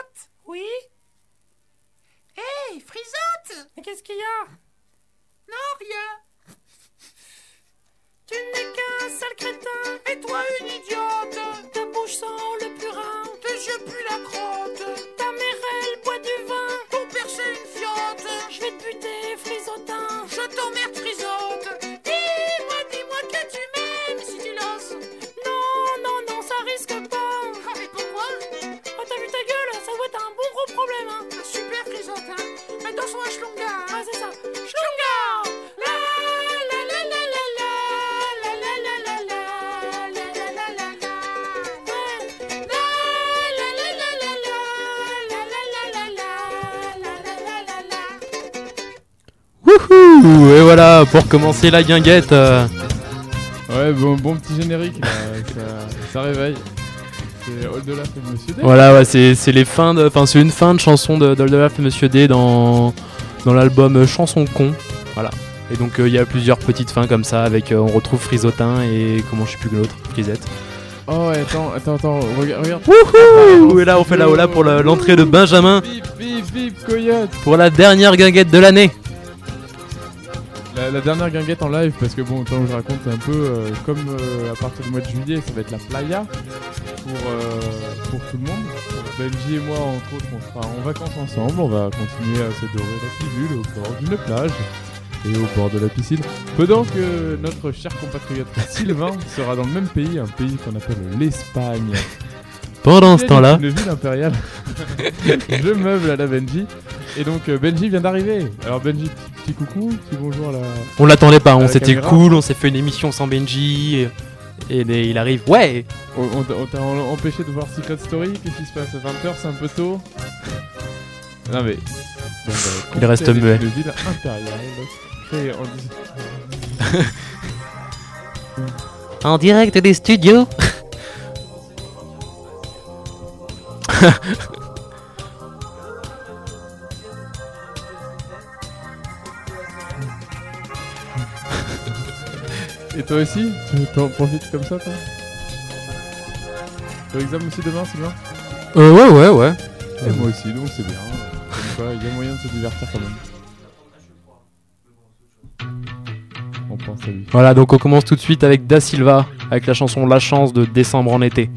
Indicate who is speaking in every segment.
Speaker 1: Frisotte
Speaker 2: Oui.
Speaker 1: Hé, Frisotte
Speaker 2: Mais qu'est-ce qu'il y a?
Speaker 1: Non, rien.
Speaker 2: Tu n'es qu'un sale crétin.
Speaker 1: Et toi, une idiote.
Speaker 2: Ta bouche sent le purin.
Speaker 1: Tes yeux puent la crotte
Speaker 2: hein
Speaker 1: Mais dans son Schlunga
Speaker 2: Ah, c'est ça
Speaker 1: La la la la la la La la la la la La la la la la la
Speaker 3: Wouhou Et voilà, pour commencer la guinguette. euh,
Speaker 4: Ouais, bon, bon petit générique, là, ça, ça réveille. C'est Oldelaf et Monsieur D.
Speaker 3: Voilà, ouais, c'est les fins de, enfin c'est une fin de chanson de d'Oldelaf et Monsieur D dans dans l'album Chanson con. Voilà. Et donc euh, il y a plusieurs petites fins comme ça avec euh, on retrouve Frisotin et comment je sais plus que l'autre, Frisette.
Speaker 4: Oh, ouais, attends, attends, attends, regarde. regarde.
Speaker 3: Wouhou Et là on fait la hola pour l'entrée de Benjamin
Speaker 4: Bip, bip, bip, coyote.
Speaker 3: pour la dernière guinguette de l'année.
Speaker 4: La, dernière guinguette en live, parce que bon, que je raconte, c'est un peu euh, comme euh, à partir du mois de juillet, ça va être la playa pour, euh, pour tout le monde. Benji et moi, entre autres, on sera en vacances ensemble. On va continuer à se dorer la pilule au bord d'une plage et au bord de la piscine. Pendant que notre cher compatriote Sylvain sera dans le même pays, un pays qu'on appelle l'Espagne.
Speaker 3: Pendant ce temps-là,
Speaker 4: Une ville je meuble à la Benji. Et donc euh, Benji vient d'arriver. Alors Benji, petit, coucou, petit bonjour à la.
Speaker 3: on l'attendait pas, on
Speaker 4: la
Speaker 3: s'était
Speaker 4: caméra.
Speaker 3: cool, on s'est fait une émission sans Benji et, et les- il arrive. Ouais.
Speaker 4: On, on t'a- on t'a en- empêché de voir Secret Story Qu'est-ce qui se passe à 20h C'est un peu tôt Non mais. Bon, bah,
Speaker 3: Il reste muet.
Speaker 4: Une ville impériale créée en dix-
Speaker 3: En direct des studios.
Speaker 4: Et toi aussi Tu t'en profites comme ça toi T'as l'examen aussi demain, Sylvain
Speaker 3: Euh, ouais, ouais, ouais.
Speaker 4: Et moi aussi, donc c'est bien. Comme quoi, il y a moyen de se divertir quand même. On pense à lui.
Speaker 3: Voilà, donc on commence tout de suite avec Da Silva, avec la chanson La chance de décembre en été.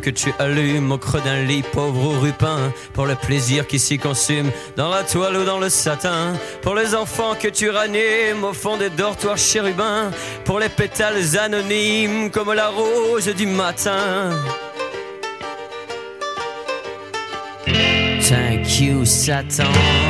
Speaker 5: Que
Speaker 6: tu allumes au creux d'un lit, pauvre rupin. Pour le plaisir qui s'y consume dans la toile ou dans le satin. Pour les enfants que tu ranimes au fond des dortoirs chérubins. Pour les pétales anonymes comme la rose du matin. Thank you, Satan.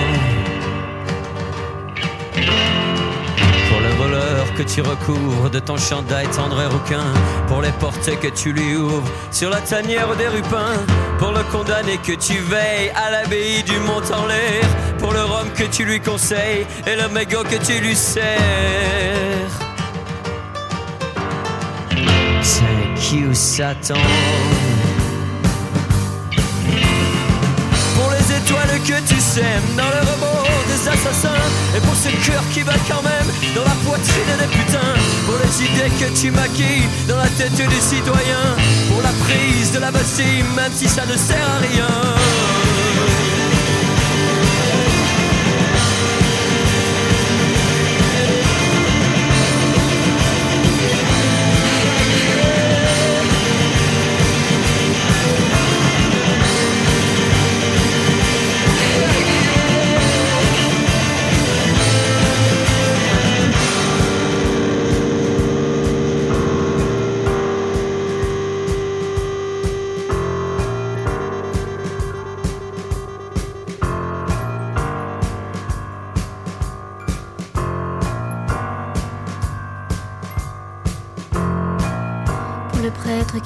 Speaker 6: Que tu recouvres de ton chandail tendre et rouquin. Pour les portées que tu lui ouvres sur la tanière des rupins. Pour le condamné que tu veilles à l'abbaye du mont en l'air. Pour le rhum que tu lui conseilles et le mégot que tu lui sers. Thank you, Satan? Pour les étoiles que tu sèmes dans le rebord des assassins. Et pour ce cœur qui bat quand même dans la poitrine des putains. Pour les idées que tu maquilles dans la tête du citoyen Pour la prise de la Bastille même si ça ne sert à rien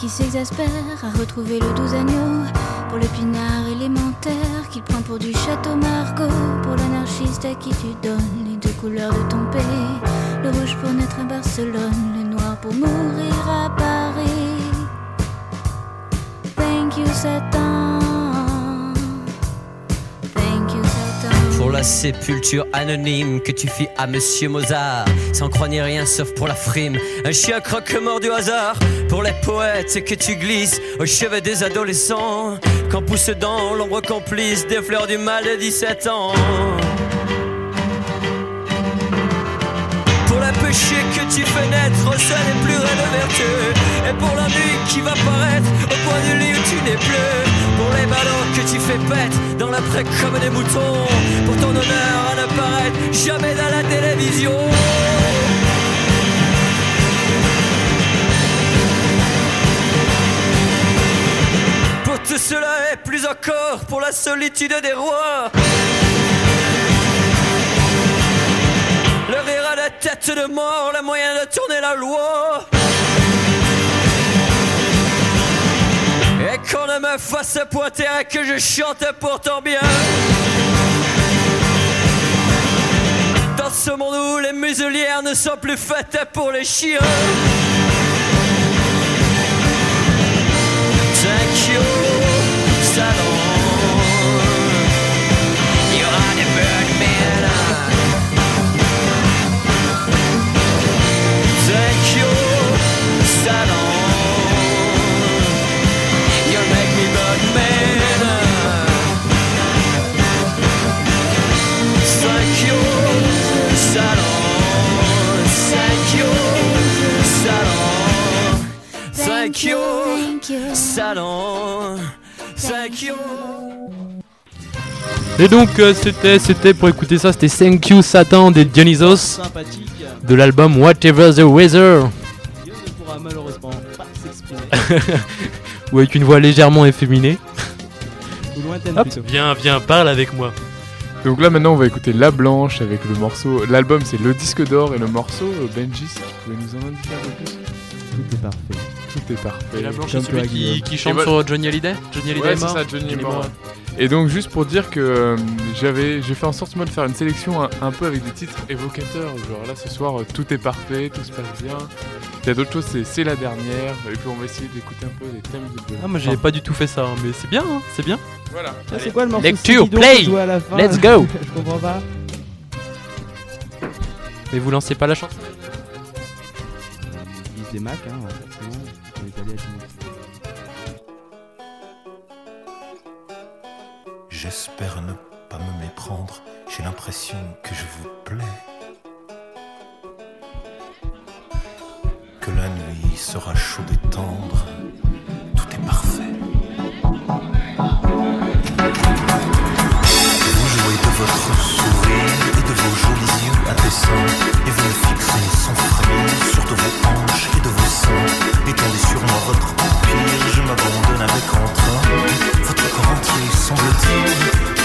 Speaker 1: s'exaspère à retrouver le doux agneau. Pour le pinard élémentaire qu'il prend pour du château Margaux. Pour l'anarchiste à qui tu donnes les deux couleurs de ton pays. Le rouge pour naître à Barcelone, le noir pour mourir à Paris. Thank you, Satan.
Speaker 6: La sépulture anonyme que tu fis à Monsieur Mozart. Sans croire ni rien sauf pour la frime. Un chien croque-mort du hasard Pour les poètes que tu glisses Au chevet des adolescents. Quand poussent dans l'ombre complice Des fleurs du mal de 17 ans La péché que tu fais naître sein des plus raides vertus Et pour la nuit qui va paraître au coin du lit où tu n'es plus. Pour les ballons que tu fais pète dans l'après comme des moutons. Pour ton honneur à ne paraître jamais dans la télévision. Pour tout cela et plus encore pour la solitude des rois la tête de mort, le moyen de tourner la loi. Et qu'on ne me fasse pointer et que je chante pourtant bien. Dans ce monde où les muselières ne sont plus faites pour les chiens. Thank you, Thank you. salon. Thank you.
Speaker 7: Et donc euh, c'était c'était pour écouter ça, c'était Thank You Satan des Dionysos
Speaker 8: sympathique.
Speaker 7: de l'album Whatever the Weather
Speaker 8: ne pourra malheureusement pas s'exprimer.
Speaker 7: ou avec une voix légèrement efféminée.
Speaker 8: Ou lointaine
Speaker 7: Hop,
Speaker 8: plutôt.
Speaker 7: viens viens parle avec moi.
Speaker 4: Donc là maintenant on va écouter La Blanche avec le morceau. L'album c'est Le Disque d'Or et le morceau euh, Benji si tu pouvais nous en indiquer un peu plus.
Speaker 8: Tout est parfait.
Speaker 4: Tout est parfait.
Speaker 7: Et la blanche, c'est celui qui, chante
Speaker 4: voilà.
Speaker 7: sur Johnny Hallyday Johnny Hallyday
Speaker 4: Ouais,
Speaker 7: est
Speaker 4: c'est
Speaker 7: mort
Speaker 4: ça, Johnny. Et donc juste pour dire que euh, j'avais, j'ai fait en sorte moi de faire une sélection un, un peu avec des titres évocateurs. Genre là ce soir euh, tout est parfait, tout se passe bien. Il y a d'autres choses, c'est c'est la dernière. Et puis on va essayer d'écouter un peu les thèmes de.
Speaker 7: Ah, moi, j'ai pas du tout fait ça, hein, mais c'est bien, hein, c'est bien.
Speaker 4: Voilà.
Speaker 9: Ah, c'est quoi le morceau
Speaker 7: Lecture, play.
Speaker 9: à la fin
Speaker 7: Let's go.
Speaker 9: Je comprends pas.
Speaker 7: Mais vous lancez pas la chanson
Speaker 9: Ils se démaquent, hein,
Speaker 10: J'espère ne pas me méprendre, j'ai l'impression que je vous plais. Que la nuit sera chaude et tendre, tout est parfait. Vous jouez de votre sourire et de vos jolis yeux indécents, et vous me fixez sans frémir sur de vos hanches Étendez sur moi votre empire, je m'abandonne avec entrain. Votre corps entier semble-t-il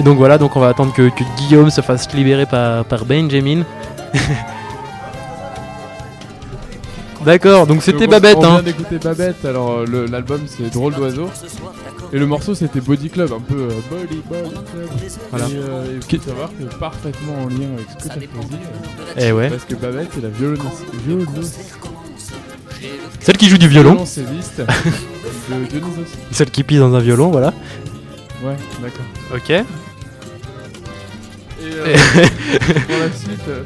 Speaker 10: et
Speaker 7: donc voilà, donc on va attendre que, que Guillaume se fasse libérer par, par Benjamin. D'accord, donc c'était
Speaker 4: on-
Speaker 7: Babette.
Speaker 4: On
Speaker 7: Hein.
Speaker 4: vient d'écouter Babette, alors euh, le- l'album c'est Drôle d'oiseau. Et le morceau c'était Body Club, un peu euh, Body Body Club.
Speaker 7: Voilà.
Speaker 4: Et euh, faut savoir que parfaitement en lien avec ce que tu as euh,
Speaker 7: Eh ouais.
Speaker 4: Parce que Babette est la violoniste. violoniste
Speaker 7: Celle qui joue du violon,
Speaker 4: violoncelliste de Dionysos.
Speaker 7: celle qui pisse dans un violon, voilà.
Speaker 4: Ouais, d'accord.
Speaker 7: Ok.
Speaker 4: Euh, pour la suite, euh,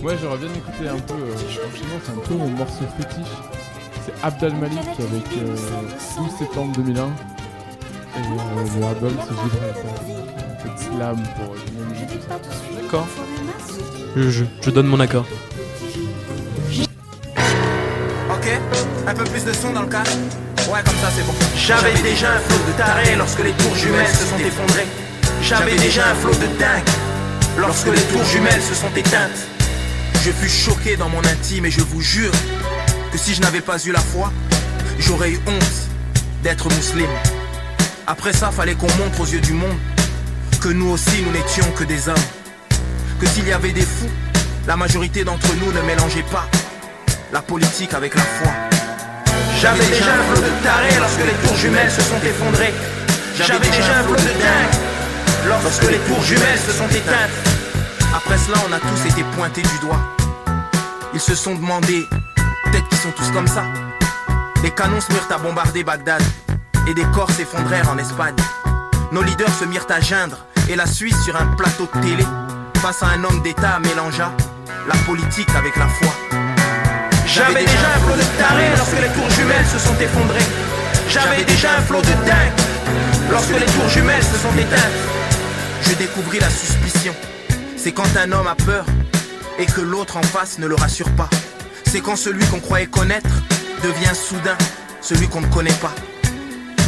Speaker 4: moi j'aurais bien écouté un peu. euh, franchement, c'est un peu mon morceau fétiche. C'est Abdal Malik avec euh, 12 septembre 2001. Et euh, le album c'est Gibraltar. Un peu de slam pour euh.
Speaker 7: D'accord. Je, je- je donne mon accord.
Speaker 11: Ok, un peu plus de son dans le cadre. Ouais, comme ça c'est bon. J'avais déjà un flot de tarés lorsque les tours jumelles se sont effondrées. J'avais déjà un flot de dingue lorsque les tours jumelles se sont éteintes. Je fus choqué dans mon intime et je vous jure que si je n'avais pas eu la foi, j'aurais eu honte d'être musulman. Après ça, fallait qu'on montre aux yeux du monde que nous aussi nous n'étions que des hommes. Que s'il y avait des fous, la majorité d'entre nous ne mélangeait pas la politique avec la foi. J'avais déjà un flot de tarés lorsque les tours jumelles se sont effondrées. J'avais déjà un flot de dingue lorsque les tours jumelles se sont éteintes. Après cela, on a tous été pointés du doigt. Ils se sont demandé, peut-être qu'ils sont tous comme ça. Les canons se mirent à bombarder Bagdad et des corps s'effondrèrent en Espagne. Nos leaders se mirent à geindre et la Suisse sur un plateau de télé face à un homme d'État mélangea la politique avec la foi. J'avais déjà un flot de tarés lorsque les tours jumelles se sont effondrées. J'avais déjà un flot de dingue lorsque les tours jumelles se sont éteintes. Je découvris la suspicion. C'est quand un homme a peur et que l'autre en face ne le rassure pas. C'est quand celui qu'on croyait connaître devient soudain celui qu'on ne connaît pas.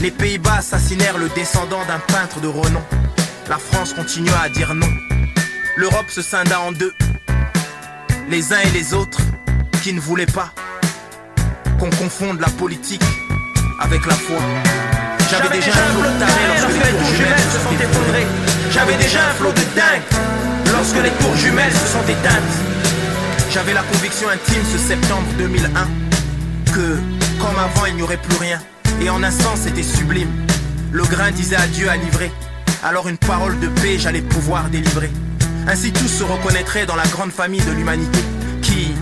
Speaker 11: Les Pays-Bas assassinèrent le descendant d'un peintre de renom. La France continua à dire non. L'Europe se scinda en deux. Les uns et les autres qui ne voulaient pas qu'on confonde la politique avec la foi. J'avais déjà un tarés lorsque les tours jumelles se sont effondrées. J'avais déjà un flot de dingue lorsque les tours jumelles se sont éteintes. J'avais la conviction intime ce septembre 2001 que, comme avant, il n'y aurait plus rien. Et en un sens, c'était sublime. Le grain disait adieu à livrer. Alors une parole de paix, j'allais pouvoir délivrer. Ainsi tous se reconnaîtraient dans la grande famille de l'humanité qui,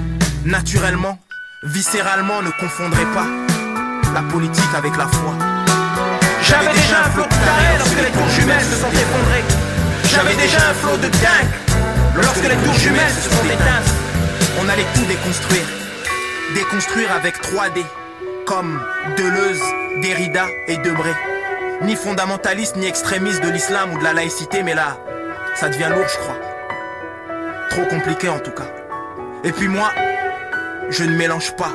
Speaker 11: naturellement, viscéralement, ne confondrait pas la politique avec la foi. J'avais déjà un flot de tarés lorsque les tours jumelles se sont effondrées. J'avais déjà un flot de dingue lorsque les tours jumelles se sont éteintes. On allait tout déconstruire. Déconstruire avec 3D, comme Deleuze, Derrida et Debré. Ni fondamentaliste ni extrémiste de l'islam ou de la laïcité, mais là, ça devient lourd, je crois. trop compliqué en tout cas. Et puis moi, je ne mélange pas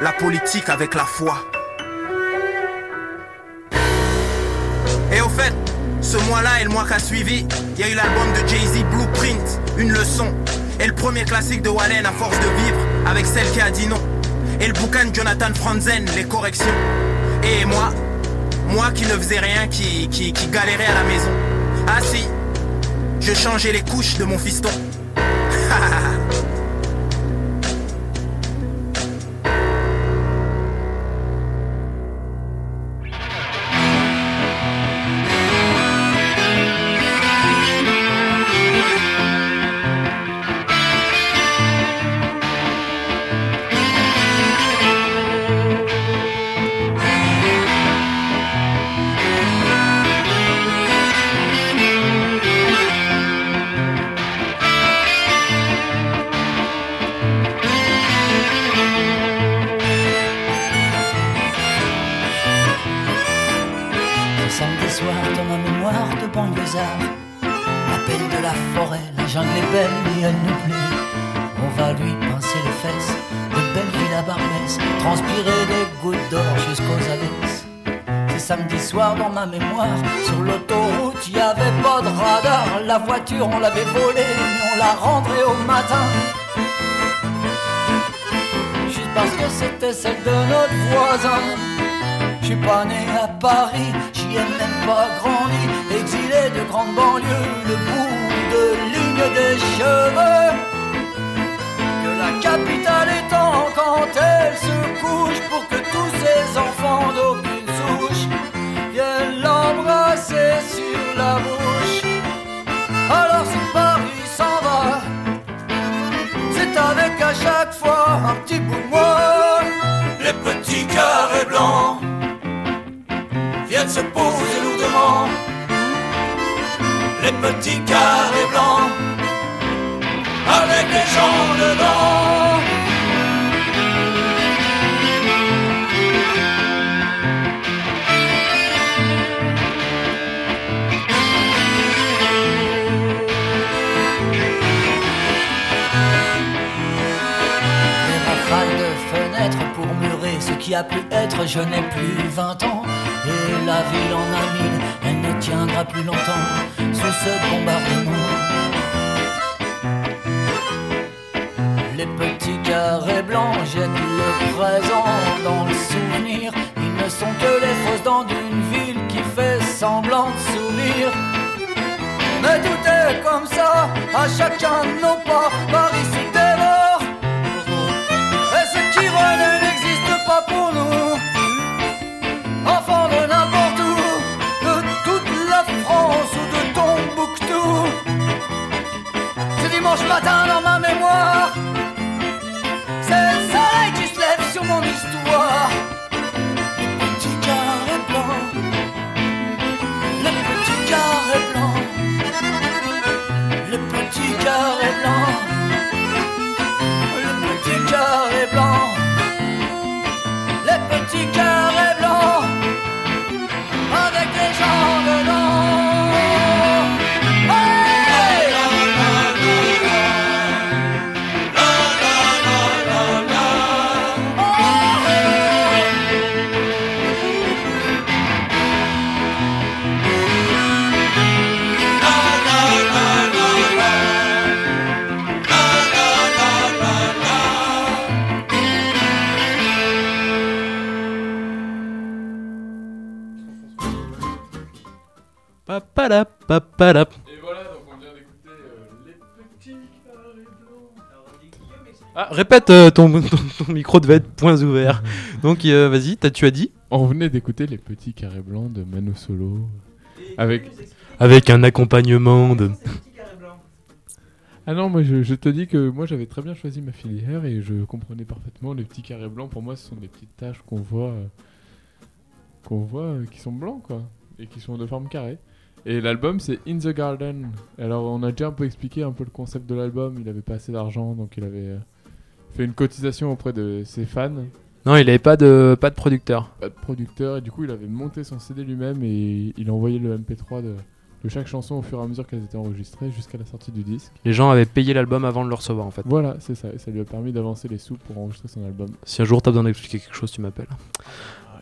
Speaker 11: la politique avec la foi. Au fait, ce mois-là et le mois qui a suivi, il y a eu l'album de Jay-Z Blueprint, une leçon. Et le premier classique de Wallen à force de vivre avec celle qui a dit non. Et le bouquin de Jonathan Franzen, Les corrections. Et moi, moi qui ne faisais rien, qui, qui, galérais à la maison. Ah si, je changeais les couches de mon fiston.
Speaker 12: Sur l'autoroute y avait pas de radar La voiture on l'avait volée mais on la rendrait au matin Juste parce que c'était celle de notre voisin je suis pas né à Paris, j'y ai même pas grandi. Exilé de grande banlieue, le bout de ligne des cheveux. Que la capitale étend quand elle se couche pour se poser lourdement. Les petits carrés blancs avec les gens dedans. Qui a pu être, je n'ai plus 20 ans. Et la ville en a mille, elle ne tiendra plus longtemps sous ce bombardement. Les petits carrés blancs jettent le présent dans le souvenir. Ils ne sont que les fausses dents d'une ville qui fait semblant de sourire. Mais tout est comme ça, à chacun de nos pas, Paris se nous. Enfants de n'importe où, de toute la France ou de Tombouctou. Ce dimanche matin dans ma mémoire, c'est le soleil qui se lève sur mon histoire. Les petits carrés blancs, les petits carrés blancs, les petits carrés blancs,
Speaker 4: voilà, donc on vient d'écouter euh, les petits carrés blancs.
Speaker 7: Ah, répète, euh, ton, ton, ton micro devait être points ouverts. Donc euh, vas-y, t'as- tu as dit
Speaker 4: On venait d'écouter les petits carrés blancs de Mano Solo. Avec.
Speaker 7: Avec un accompagnement de...
Speaker 4: Ah non, moi je, je te dis que moi j'avais très bien choisi ma filière et je comprenais parfaitement les petits carrés blancs. Pour moi, ce sont des petites taches qu'on voit, euh, qu'on voit euh, qui sont blancs quoi, et qui sont de forme carrée. Et l'album c'est In the Garden. Alors on a déjà un peu expliqué un peu le concept de l'album. Il avait pas assez d'argent, donc il avait euh, fait une cotisation auprès de ses fans.
Speaker 7: Non, il avait pas de, pas de producteur.
Speaker 4: Pas de producteur et du coup il avait monté son CD lui-même et il a envoyé le MP3 de de chaque chanson au fur et à mesure qu'elles étaient enregistrées jusqu'à la sortie du disque.
Speaker 7: Les gens avaient payé l'album avant de le recevoir en fait.
Speaker 4: Voilà, c'est ça. Et ça lui a permis d'avancer les sous pour enregistrer son album.
Speaker 7: Si un jour t'as besoin d'expliquer quelque chose, tu m'appelles.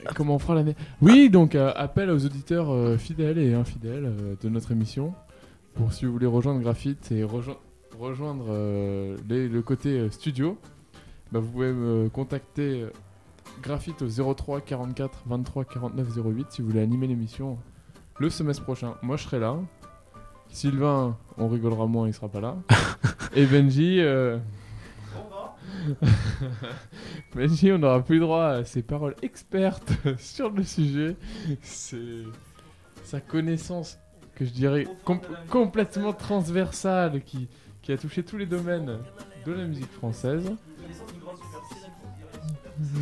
Speaker 4: Et Comment on fera l'année Oui, donc euh, appel aux auditeurs euh, fidèles et infidèles euh, de notre émission. Pour si vous voulez rejoindre Graphite et rejo- rejoindre les- le côté studio, bah, vous pouvez me contacter Graphite au 03 44 23 49 08 si vous voulez animer l'émission le semestre prochain. Moi je serai là. Sylvain, on rigolera moins, il sera pas là. et Benji. Benji, on n'aura plus droit à ses paroles expertes sur le sujet. C'est sa connaissance, que je dirais com- complètement transversale, qui, qui a touché tous les domaines de la musique française.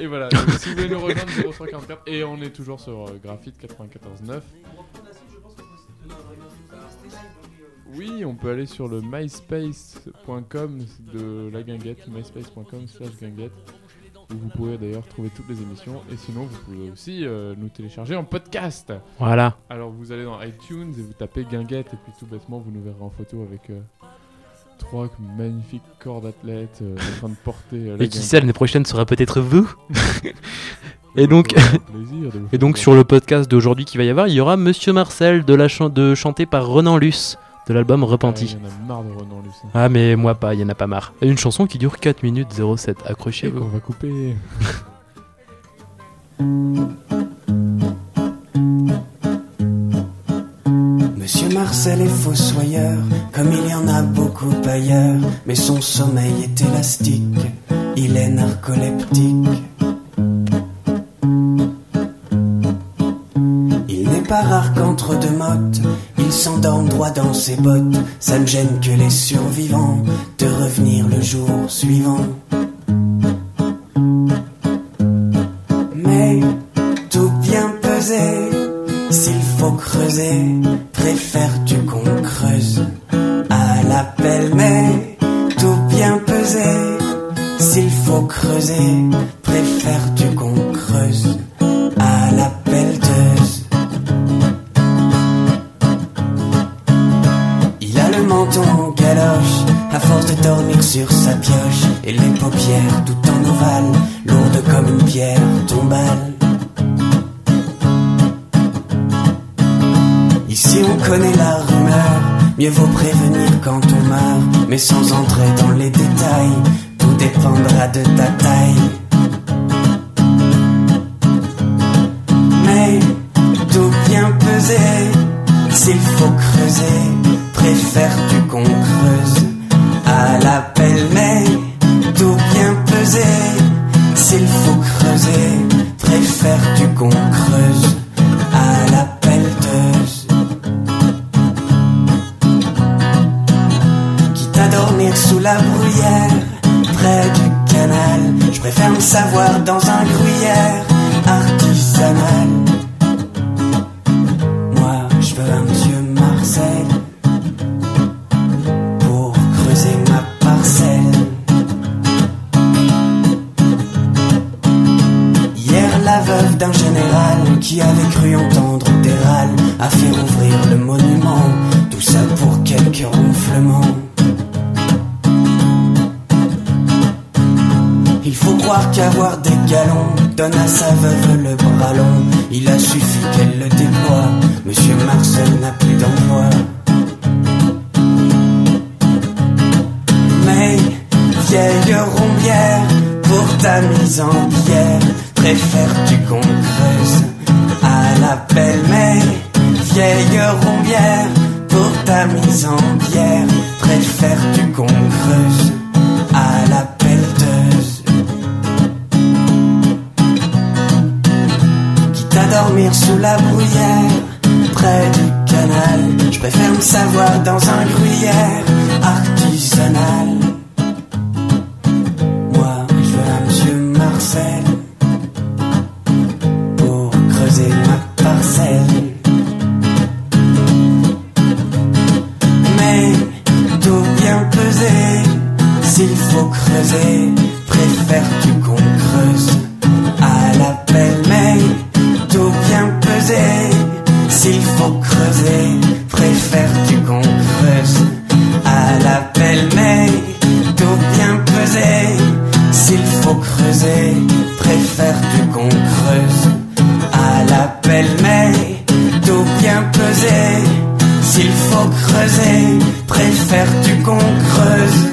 Speaker 4: Et voilà, donc si vous voulez nous rejoindre 0344 et on est toujours sur euh, Graphite 94.9. Oui, on peut aller sur le myspace.com de la guinguette, myspace.com slash guinguette, où vous pouvez d'ailleurs trouver toutes les émissions. Et sinon, vous pouvez aussi euh, nous télécharger en podcast.
Speaker 7: Voilà.
Speaker 4: Alors vous allez dans iTunes et vous tapez guinguette, et puis tout bêtement, vous nous verrez en photo avec euh, trois magnifiques corps d'athlètes euh, en train de porter.
Speaker 7: Et qui sait, l'année prochaine sera peut-être vous. Et donc, et donc sur le podcast d'aujourd'hui qui va y avoir, il y aura Monsieur Marcel de la chan- de chanté par Renan Luce de l'album
Speaker 4: Ah,
Speaker 7: Repenti.
Speaker 4: Il y en a marre de Renan Lucien.
Speaker 7: Ah mais moi pas, il y en a pas marre. Une chanson qui dure 4 minutes 07.
Speaker 4: Et qu'on
Speaker 7: Accrochez-vous.
Speaker 4: va couper.
Speaker 13: Monsieur Marcel est fossoyeur, comme il y en a beaucoup ailleurs, mais son sommeil est élastique, il est narcoleptique. Pas rare qu'entre deux mottes, il s'endorme droit dans ses bottes, ça ne gêne que les survivants de revenir le jour suivant. Mais tout bien pesé, s'il faut creuser, préfères-tu qu'on creuse à l'appel. Mais tout bien pesé, s'il faut creuser, préfères-tu qu'on creuse menton en galoche, à force de dormir sur sa pioche, et les paupières tout en ovale, lourdes comme une pierre tombale. Ici on connaît la rumeur, mieux vaut prévenir quand on meurt, mais sans entrer dans les détails, tout dépendra de ta taille. Mais tout bien pesé, s'il faut creuser, préfères-tu qu'on creuse à l'appel Mais tout bien pesé, s'il faut creuser, préfères-tu qu'on creuse à l'appel Quitte à dormir sous la bruyère, près du canal, je préfère me savoir dans un gruyère le monument. Tout ça pour quelques ronflements. Il faut croire qu'avoir des galons donne à sa veuve le bras long. Il a suffi qu'elle le déploie. Monsieur Marcel n'a plus d'emploi. Mais vieille rombière, pour ta mise en bière, préfères-tu qu'on creuse à l'appel Mais vieille rombière, pour ta mise en bière, préfères-tu qu'on creuse à la pelleteuse? Quitte à dormir sous la bruyère, près du canal, je préfère me savoir dans un gruyère artisanal. Moi, je un monsieur Marcel pour creuser ma parcelle. creuser, préfères-tu qu'on creuse à la pelle-mêle, tout bien pesé. S'il faut creuser, préfère tu qu'on creuse à la pelle-mêle, tout bien pesé. S'il faut creuser,
Speaker 14: préfère tu qu'on creuse à la pelle-mêle, tout bien pesé. S'il faut creuser, préfère tu qu'on creuse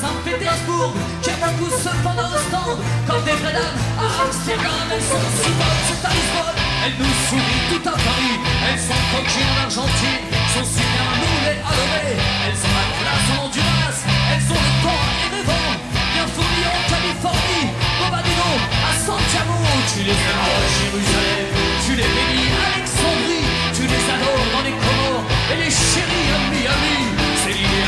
Speaker 14: Saint-Pétersbourg. Qui beaucoup cependant au stand, comme des vraies dames à Amsterdam. Elles sont si bonnes, c'est à Lisbonne. Elles nous sourient tout à Paris. Elles sont coquines en Argentine, sont si bien moulées à l'oreille. Elles ont la classe en Honduras, elles ont le temps le vent. Bien fournies en Californie, Bobadino à Santiago. Tu les aimes à Jérusalem, tu les bénis à Alexandrie. Tu les adores dans les Comores et les chéris à Miami. C'est c'est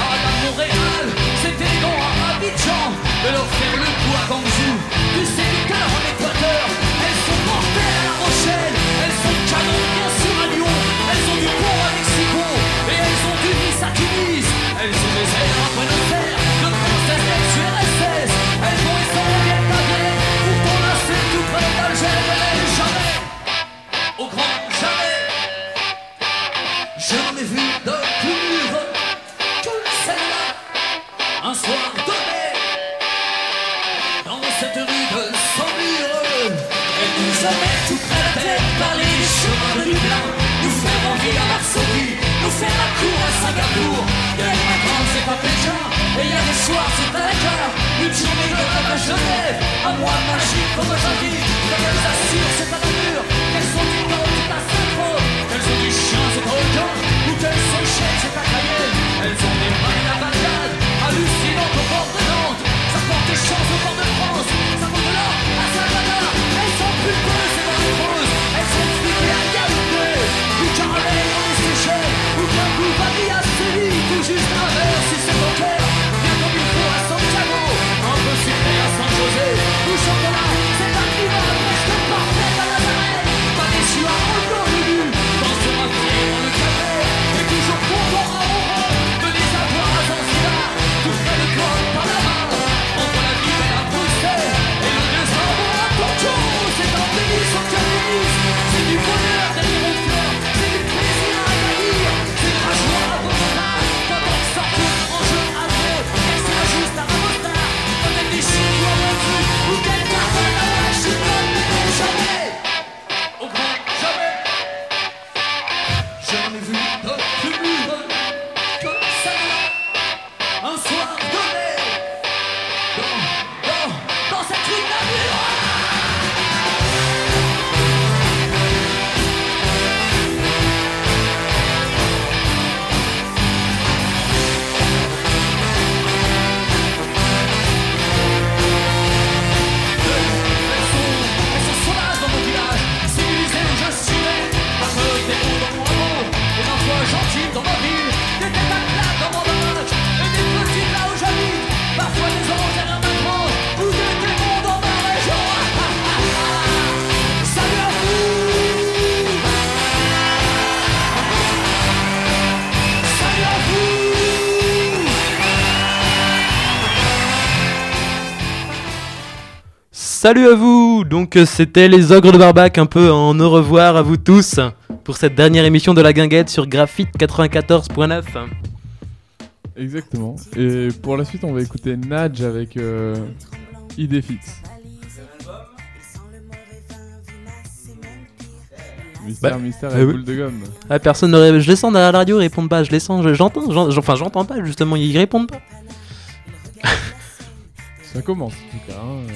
Speaker 14: De leur faire le coup à Guangzhou, du séducteur en Équateur. Elles sont mortelles à La Rochelle, elles sont canon bien sûr à Lyon. Elles ont du pont à Mexico et elles ont du Nice à Tunis. Elles ont soirs, c'est la carte. Une journée de rêve à Genève, à moi magique comme j'invite. Mais elles assurent, c'est pas mur, qu'elles sont du temps, c'est à Saint-Paul, qu'elles ont du chien, c'est pas aucun, ou qu'elles sont chèques, c'est à Cayenne. Elles ont des mains à Bagdad, hallucinantes au bord de Nantes. Ça porte des chances au port de France, ça porte de là à Salvador. Elles sont plus Saint-José, ou Salut à vous
Speaker 7: Donc euh, c'était les ogres de Barbac, un peu en au revoir à vous tous pour cette dernière émission de la guinguette sur Graphite 94.9.
Speaker 4: Exactement. Et pour la suite, on va écouter Nadj avec euh, Idée fixe. Mystère,
Speaker 7: Bah,
Speaker 4: mystère
Speaker 7: euh,
Speaker 4: et boule de gomme.
Speaker 7: Ah, personne ne ré- Je descends derrière la radio, ils répondent pas. Je descends, je- j'entends, j'en- enfin j'entends pas justement, ils répondent pas.
Speaker 4: Ça commence en tout cas. hein,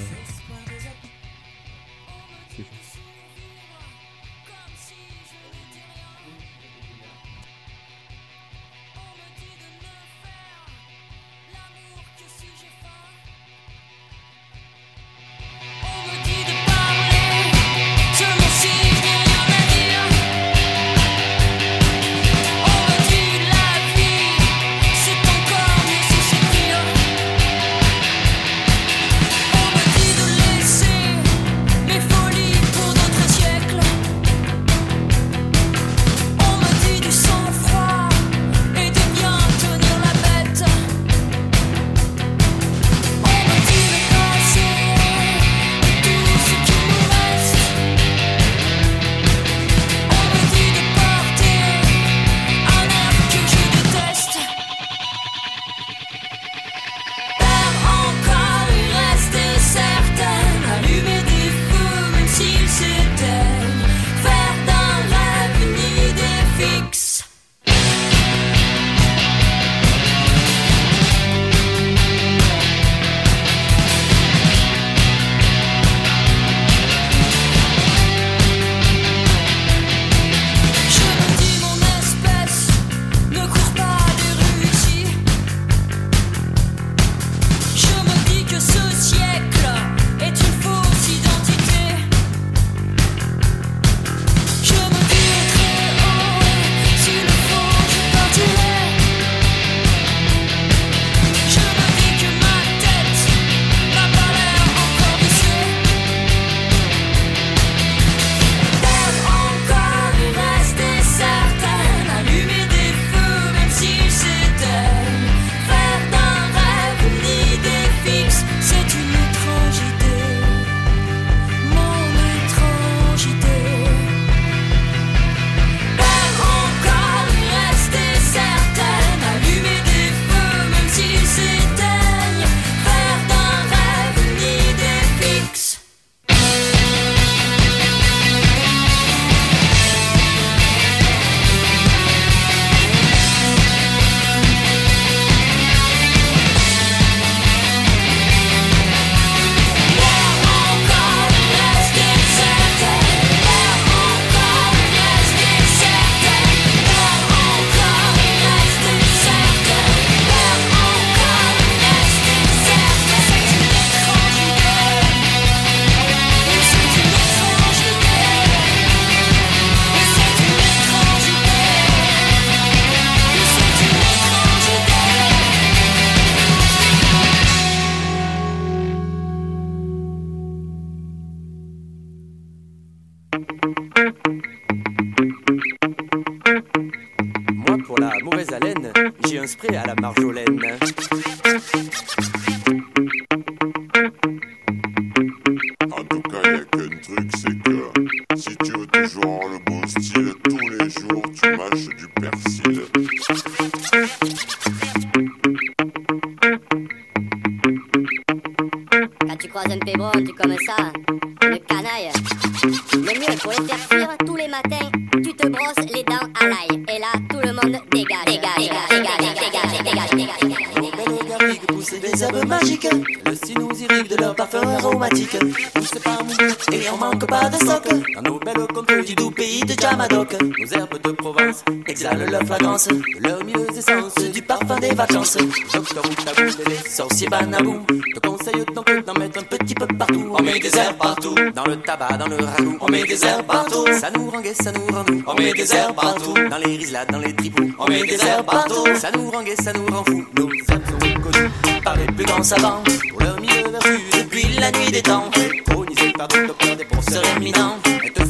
Speaker 15: De leur milleuse essence, du parfum des vacances. Docteur Outabou, les sorciers Banabou. Te conseille donc d'en mettre un petit peu partout. On met des herbes partout. Dans le tabac, dans le ragoût. On met des herbes partout. Ça nous rend gai, ça nous rend nous. On met des herbes partout. Dans les rislades, dans les tripous. On met des herbes partout. Ça nous rend gai, ça nous rend fou. Nos herbes sont connues par les plus grands savants. Pour leur mille vertus depuis la nuit des temps. Préconisées par des docteurs, des penseurs éminents.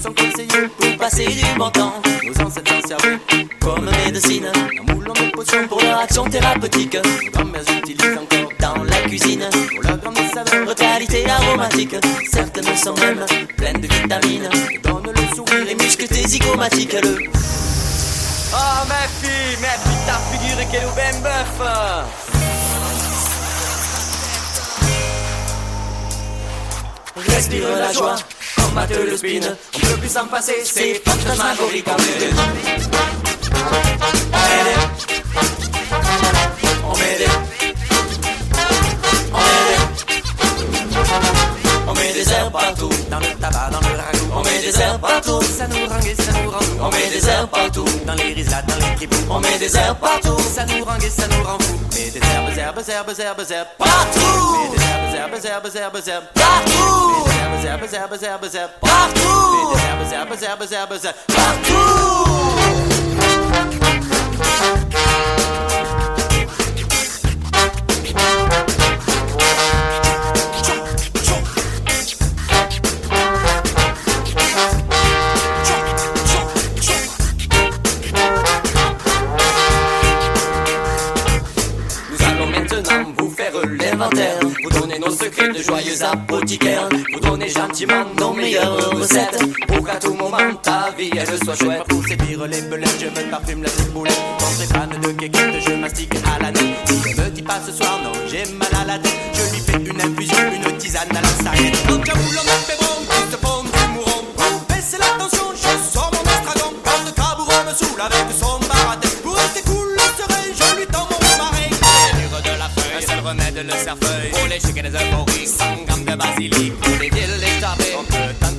Speaker 15: Sont conseillées pour passer du bon temps. Nos ancêtres en servaient comme médecine. En moulant des potions pour leur action thérapeutique. Nos grand-mères utilisent encore dans la cuisine. Pour leur grande saveur, qualité aromatique. Certaines sont même pleines de vitamines. Et donnent le sourire, les muscles tes zygomatiques. Le
Speaker 16: Oh ma fille, ma fille, ta figure qu'elle nous ben bœuf
Speaker 15: Respire la joie, combattre le spin. On peut plus s'en passer, c'est fantasmagorique en mêlée. On m'aide. On. On. On met des herbes partout.
Speaker 16: Dans le tabac, dans le ragoût.
Speaker 15: On met des herbes partout.
Speaker 16: Ça nous rend gai, ça nous rend fou.
Speaker 15: On met des herbes partout.
Speaker 16: Dans les rislades, dans les tripous.
Speaker 15: On met des herbes partout.
Speaker 16: Ça nous rend gai, ça nous rend fou. Mais des herbes, herbes, herbes, herbes, herbes.
Speaker 15: Partout.
Speaker 16: Mais des herbes, herbes, herbes, herbes, herbes.
Speaker 15: Partout.
Speaker 16: Mais des herbes, herbes, herbes, herbes, herbes.
Speaker 15: Partout.
Speaker 16: Mais des herbes, herbes, herbes, herbes, herbes.
Speaker 15: Partout. Vous donner nos secrets de joyeux apothicaires. Vous donner gentiment nos meilleures recettes. Pour qu'à tout moment ta vie elle soit chouette.
Speaker 16: Pour séduire les belettes, je me parfume la ciboulette Quand c'est fan de kékette, je mastique à la nuit Si je me dis pas ce soir, non, j'ai mal à la tête. Je lui fais une infusion, une tisane à la sarriette. Quand j'avoue l'homme pébron, qui se fond du mouron Baissez l'attention, je sors mon estragon Quand le cabouron me saoule remède, le cerfeuil. Pour les chiens et les euphories, 100 grammes de basilic. Pour les villes,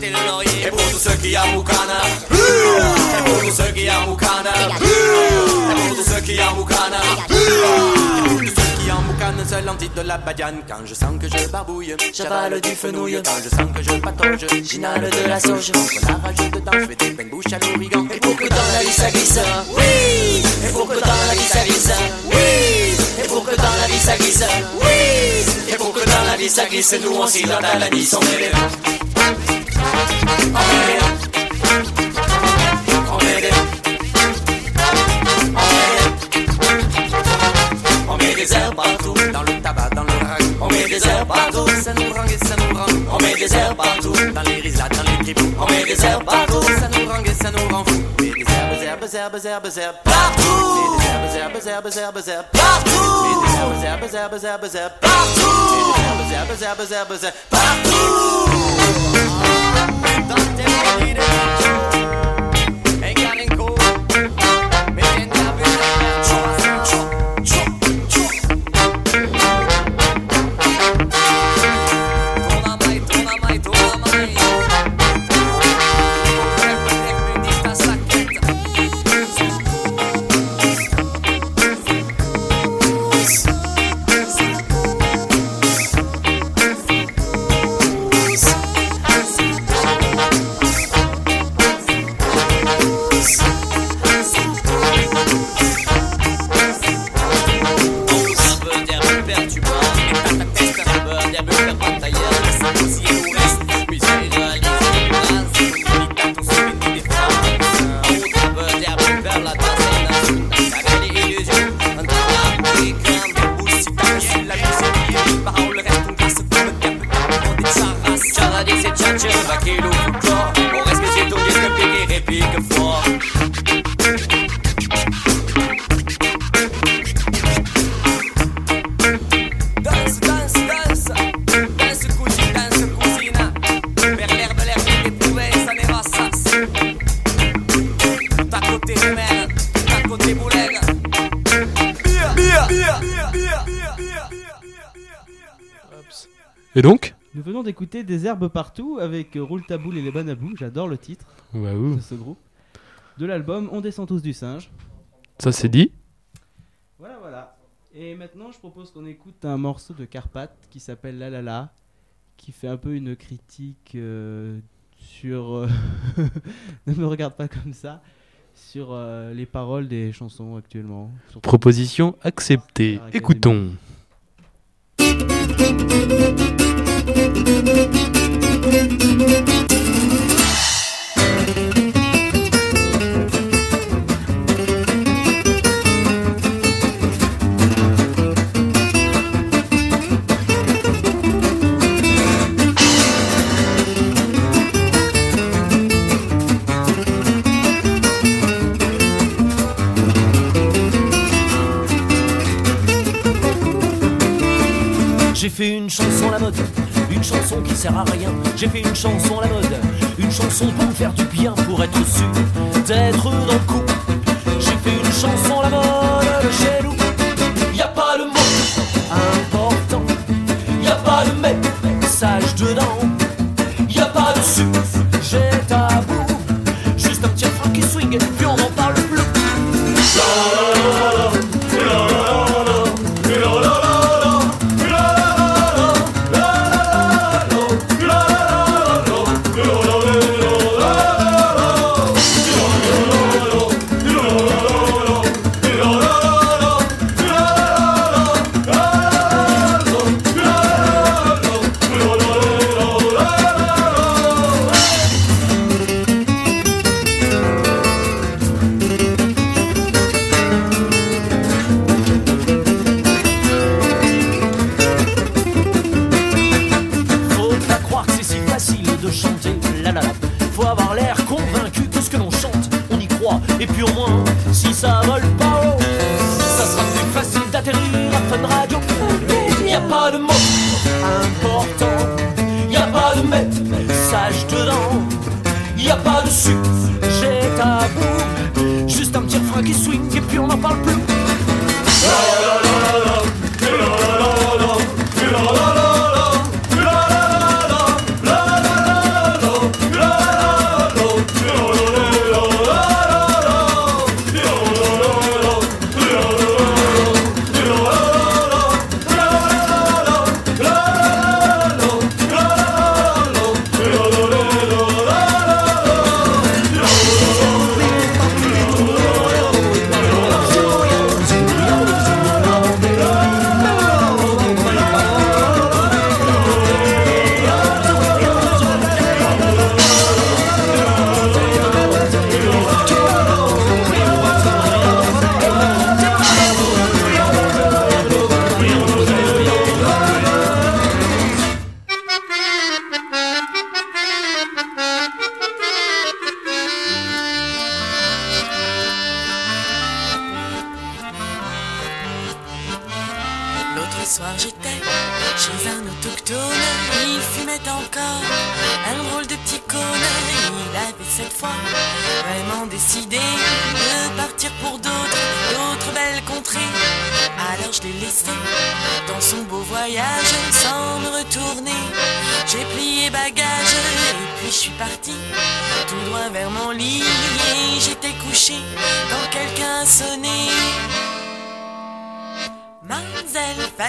Speaker 16: Et pour tous ceux qui aiment Moukana. Et pour tous ceux qui aiment Moukana. Et pour tous ceux qui aiment Moukana. Et pour tous ceux qui aiment Moukana, seul antidote de la badiane. Quand je sens que je barbouille,
Speaker 15: J'avale du fenouil.
Speaker 16: Quand je sens que je patauge,
Speaker 15: J'inhale de la sauge.
Speaker 16: Contre la rage dedans, je fais des peines bouches à l'origan.
Speaker 15: Et pour que dans la vie ça glisse. Oui! Et pour que dans la vie ça glisse. Oui! Et pour que dans la vie ça glisse. Oui! Et pour que dans la vie ça glisse. Nous on s'y la vie On est On met des herbes partout
Speaker 16: Dans le tabac, dans le ragoût
Speaker 15: On met des herbes partout
Speaker 16: Ça nous rend gai, ça nous rend. Fou
Speaker 15: On met des herbes partout
Speaker 16: Dans les rislades, dans les tripous
Speaker 15: On met des herbes partout
Speaker 16: Ça nous rend gai, ça nous rend. fou Mais des herbes, herbes, herbes, herbes,
Speaker 9: D'écouter Des herbes partout avec euh, Roule Taboul et les Banabous. J'adore le titre de ce groupe. De l'album On descend tous du singe.
Speaker 7: Ça c'est dit.
Speaker 9: Voilà, voilà. Et maintenant, je propose qu'on écoute un morceau de Carpath qui s'appelle La La La, qui fait un peu une critique euh, sur. euh, ne me regarde pas comme ça. Sur euh, les paroles des chansons actuellement.
Speaker 7: Proposition acceptée. Écoutons.
Speaker 14: J'ai fait une chanson la mode, J'ai fait une chanson à la mode, une chanson pour faire du bien, pour être sûr d'être dans le coup. J'ai fait une chanson à la mode.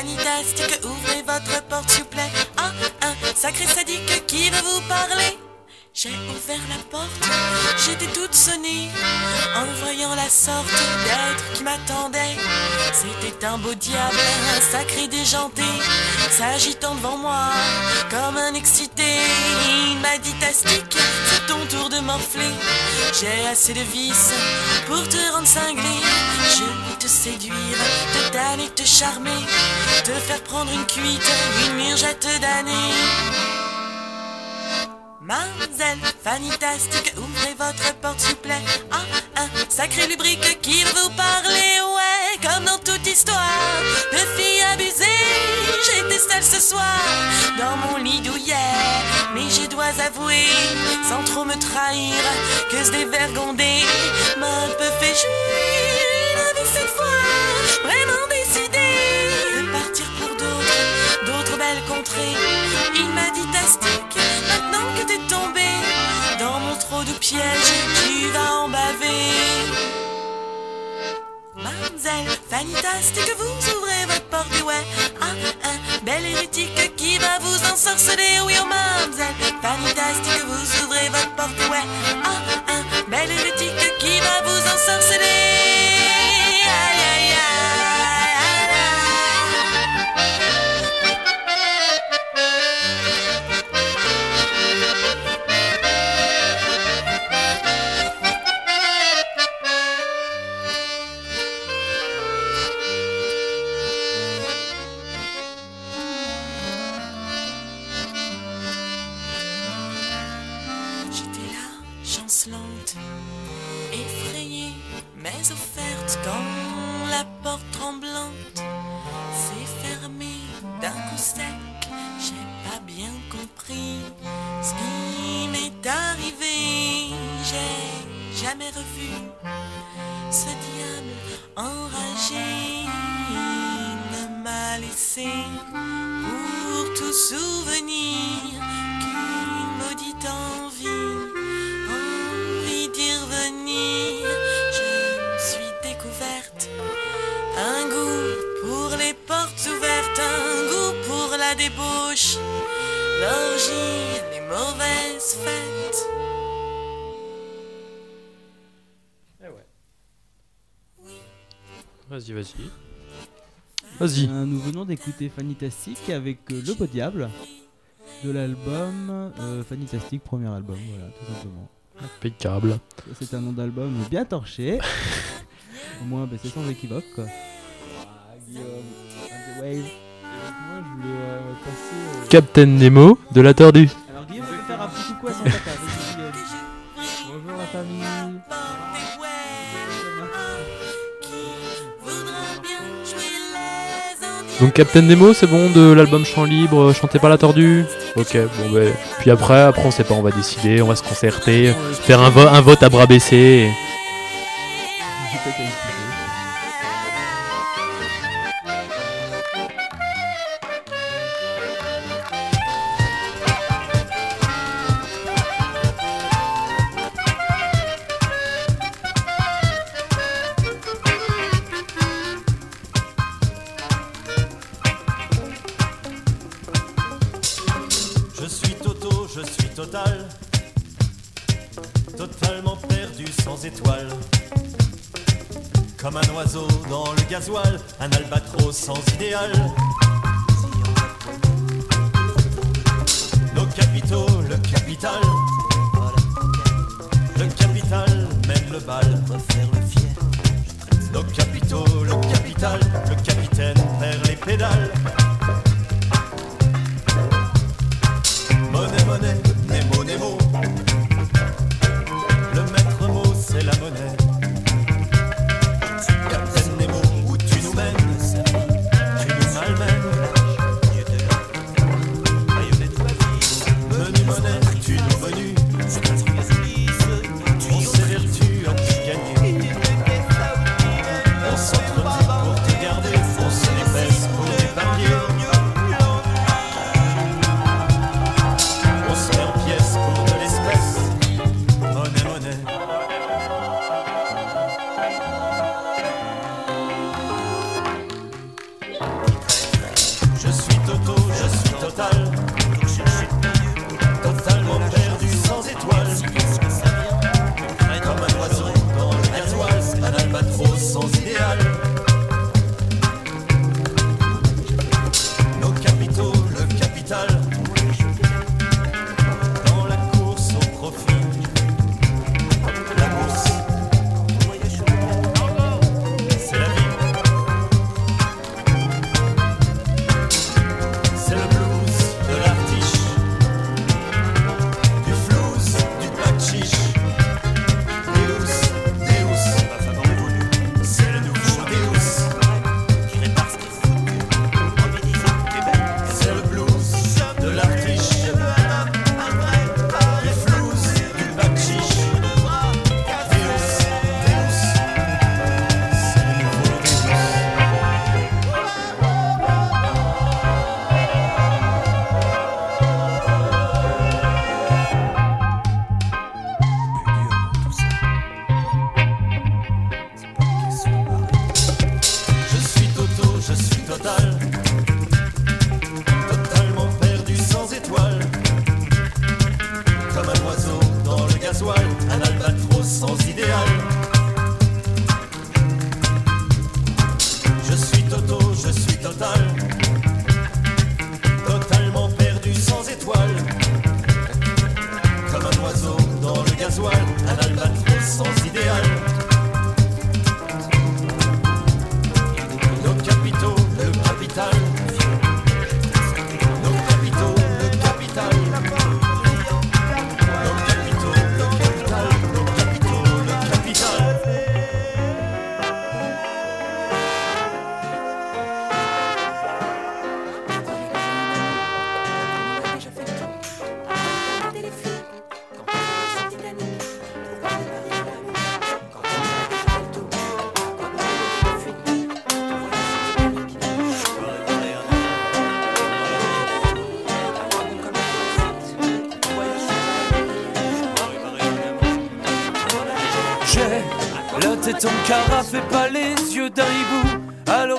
Speaker 17: Fantastique, ouvrez votre porte s'il vous plaît. Ah, un sacré sadique qui veut vous parler? J'ai ouvert la porte, j'étais toute sonnée en voyant la sorte d'être qui m'attendait. C'était un beau diable, un sacré déjanté, s'agitant devant moi comme un excité. Il m'a dit Tastique, c'est ton tour de m'enfler. J'ai assez de vices pour te rendre cinglé. Séduire, te damner, te charmer, te faire prendre une cuite, une murgette d'année. Mademoiselle fantastique, ouvrez votre porte s'il vous plaît. Ah, un sacré lubrique qui veut vous parler, ouais, comme dans toute histoire de filles abusées. J'étais seule ce soir dans mon lit douillet, mais je dois avouer, sans trop me trahir, que ce dévergondé m'a un peu fait jouir. Cette fois vraiment décidé de partir pour d'autres, d'autres belles contrées. Il m'a dit Tastique, maintenant que t'es tombé dans mon trou de piège, tu vas en baver. Mademoiselle fantastique, vous ouvrez votre porte ouais, un, un bel hérétique qui va vous ensorceler. Oui, oh mademoiselle fantastique, vous ouvrez votre porte ouais, un, un bel hérétique qui va vous ensorceler. Effrayée, mais offerte quand la porte tremblante débauche, l'orgie, les mauvaises fêtes.
Speaker 7: Vas-y, vas-y. Vas-y.
Speaker 9: Euh, nous venons d'écouter Fantastic avec euh, Le Beau Diable de l'album euh, Fantastic, premier album, voilà, tout simplement.
Speaker 7: Impeccable.
Speaker 9: C'est un nom d'album bien torché. Au moins, bah, c'est sans équivoque. Quoi. Guillaume, and the Wave.
Speaker 4: Je voulais euh, passer. euh,
Speaker 7: Captain Nemo de la Tordue.
Speaker 9: Alors, Guillaume, peux faire un petit coucou à son papa. Vas-y, Guillaume.
Speaker 4: Bonjour la famille.
Speaker 7: Donc Captain Nemo, c'est bon de l'album Chant Libre, chanté par la Tordue Ok, bon ben. Puis après, après on sait pas, on va décider, on va se concerter, faire un, vo- un vote à bras baissés. et-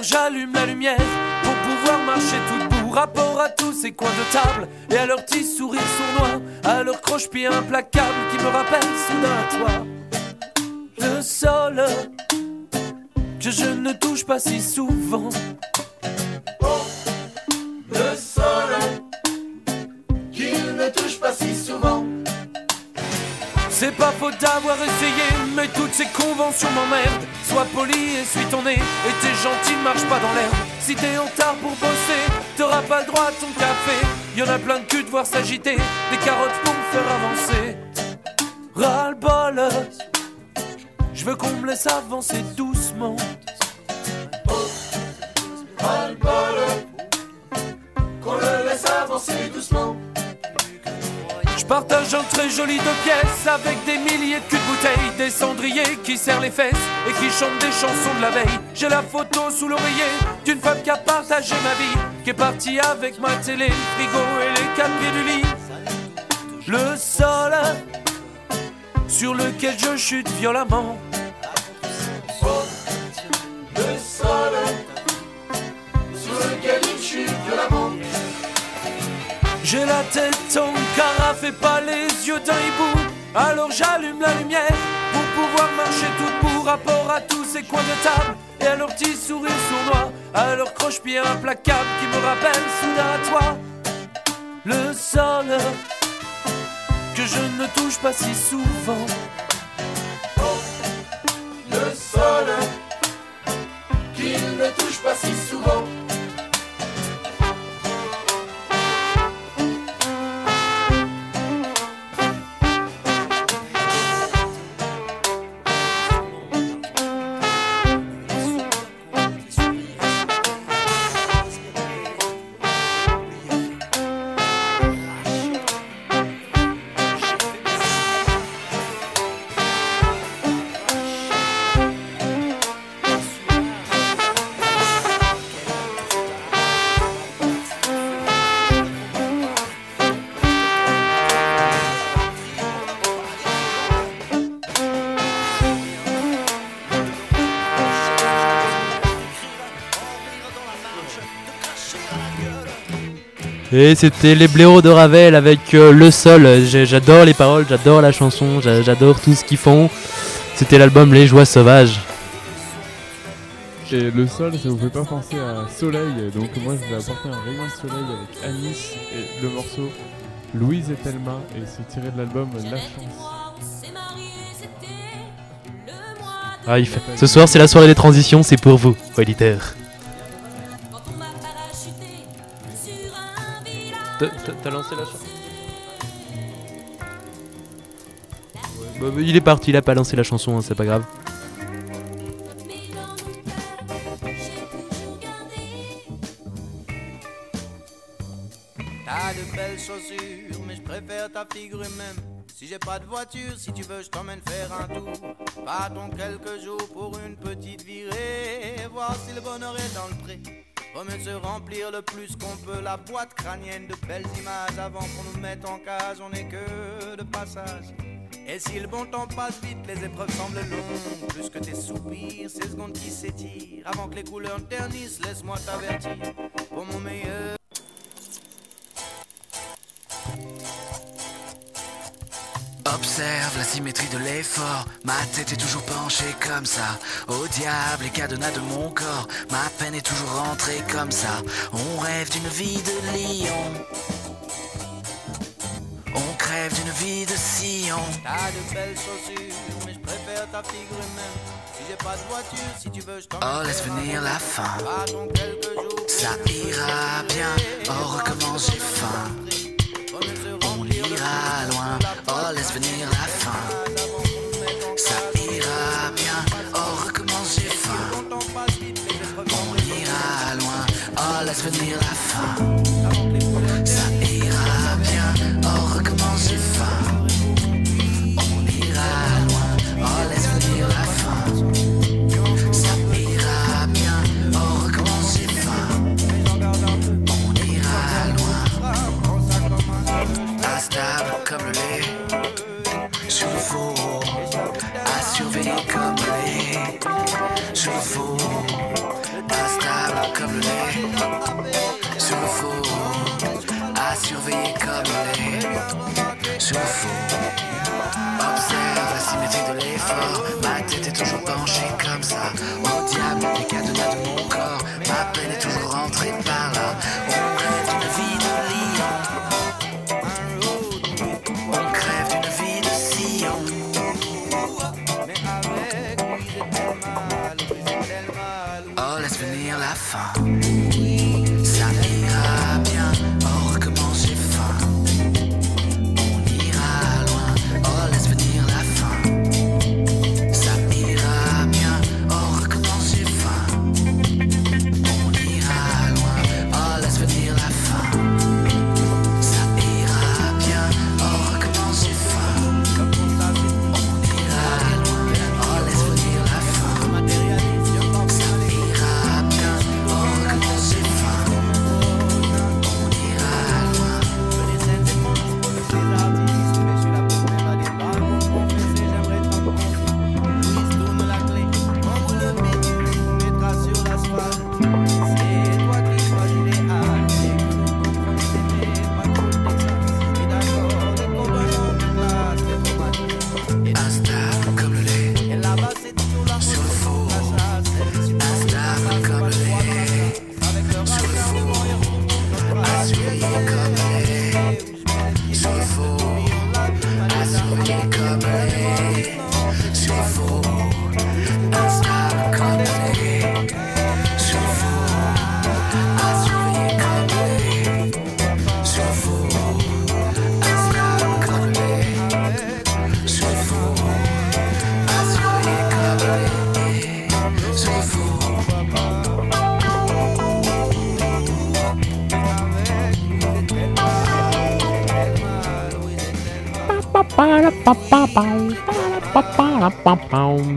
Speaker 18: J'allume la lumière pour pouvoir marcher tout debout. Rapport à tous ces coins de table et à leurs petits sourires sournois. À leur croche-pied implacable qui me rappelle soudain à toi. Le sol que je ne touche pas si souvent.
Speaker 19: Le sol qu'il ne touche pas si souvent.
Speaker 18: C'est pas faute d'avoir essayé, mais toutes ces conventions m'emmerdent. Sois poli et suis ton nez, et t'es gentil, marche pas dans l'herbe. Si t'es en retard pour bosser, t'auras pas le droit à ton café. Y en a plein de cul de voir s'agiter, des carottes pour me faire avancer. Ras-le-bol, je veux qu'on me laisse avancer doucement.
Speaker 19: Qu'on le laisse avancer doucement.
Speaker 18: Je partage un très joli deux pièces avec des milliers de culs de bouteilles, des cendriers qui serrent les fesses et qui chantent des chansons de la veille. J'ai la photo sous l'oreiller d'une femme qui a partagé ma vie, qui est partie avec ma télé, le frigo et les quatre pieds du lit. Le sol sur lequel je chute violemment.
Speaker 19: Le
Speaker 18: J'ai la tête en carafe et pas les yeux d'un hibou. Alors j'allume la lumière pour pouvoir marcher tout debout. Rapport à tous ces coins de table et à leurs petits sourires sournois. À leurs croche-pieds implacables qui me rappellent soudain à toi. Le sol que je ne touche pas si souvent.
Speaker 19: Le sol qu'il ne touche pas si souvent.
Speaker 7: Et c'était les blaireaux de Ravel avec euh, Le Sol. J'adore les paroles, j'adore la chanson, j'a- j'adore tout ce qu'ils font. C'était l'album Les Joies Sauvages.
Speaker 4: Et le sol, ça vous fait pas penser à soleil, donc moi je vais apporter un rayon de soleil avec Anis et le morceau Louise et Thelma, et c'est tiré de l'album La Chance.
Speaker 7: Ah, il fait- Ce soir, c'est la soirée des transitions, c'est pour vous, auditeurs. T'as- lancé la chanson Bah, bah, Il est parti, il a pas lancé la chanson, hein, c'est pas grave.
Speaker 20: T'as de belles chaussures, mais je préfère ta figure humaine. Si j'ai pas de voiture, si tu veux, je t'emmène faire un tour. Partons quelques jours pour une petite virée, voir si le bonheur est dans le pré. Vaut mieux se remplir le plus qu'on peut la boîte crânienne de belles images avant qu'on nous mette en cage, on est que de passage. Et si le bon temps passe vite, les épreuves semblent longues. Plus que tes soupirs, ces secondes qui s'étirent. Avant que les couleurs ternissent, laisse-moi t'avertir. Pour mon meilleur. Observe la symétrie de l'effort, ma tête est toujours penchée comme ça. Au diable, les cadenas de mon corps, ma peine est toujours rentrée comme ça. On rêve d'une vie de lion. On crève d'une vie de sillon.
Speaker 16: T'as de belles chaussures, mais je préfère ta figure même. Si j'ai pas de voiture, si tu veux, je
Speaker 20: Oh, laisse venir la fin. Ça ira bien, oh recommence, j'ai faim. Ira loin, oh laisse venir la fin. Ça ira bien, oh recommence, j'ai faim. On ira loin, oh laisse venir la fin. À surveiller comme le lait. Sur le four Instable comme le lait. Sur le four À surveiller comme le lait. Sur le four Observe la symétrie de l'effort. Ma tête est toujours penchée comme ça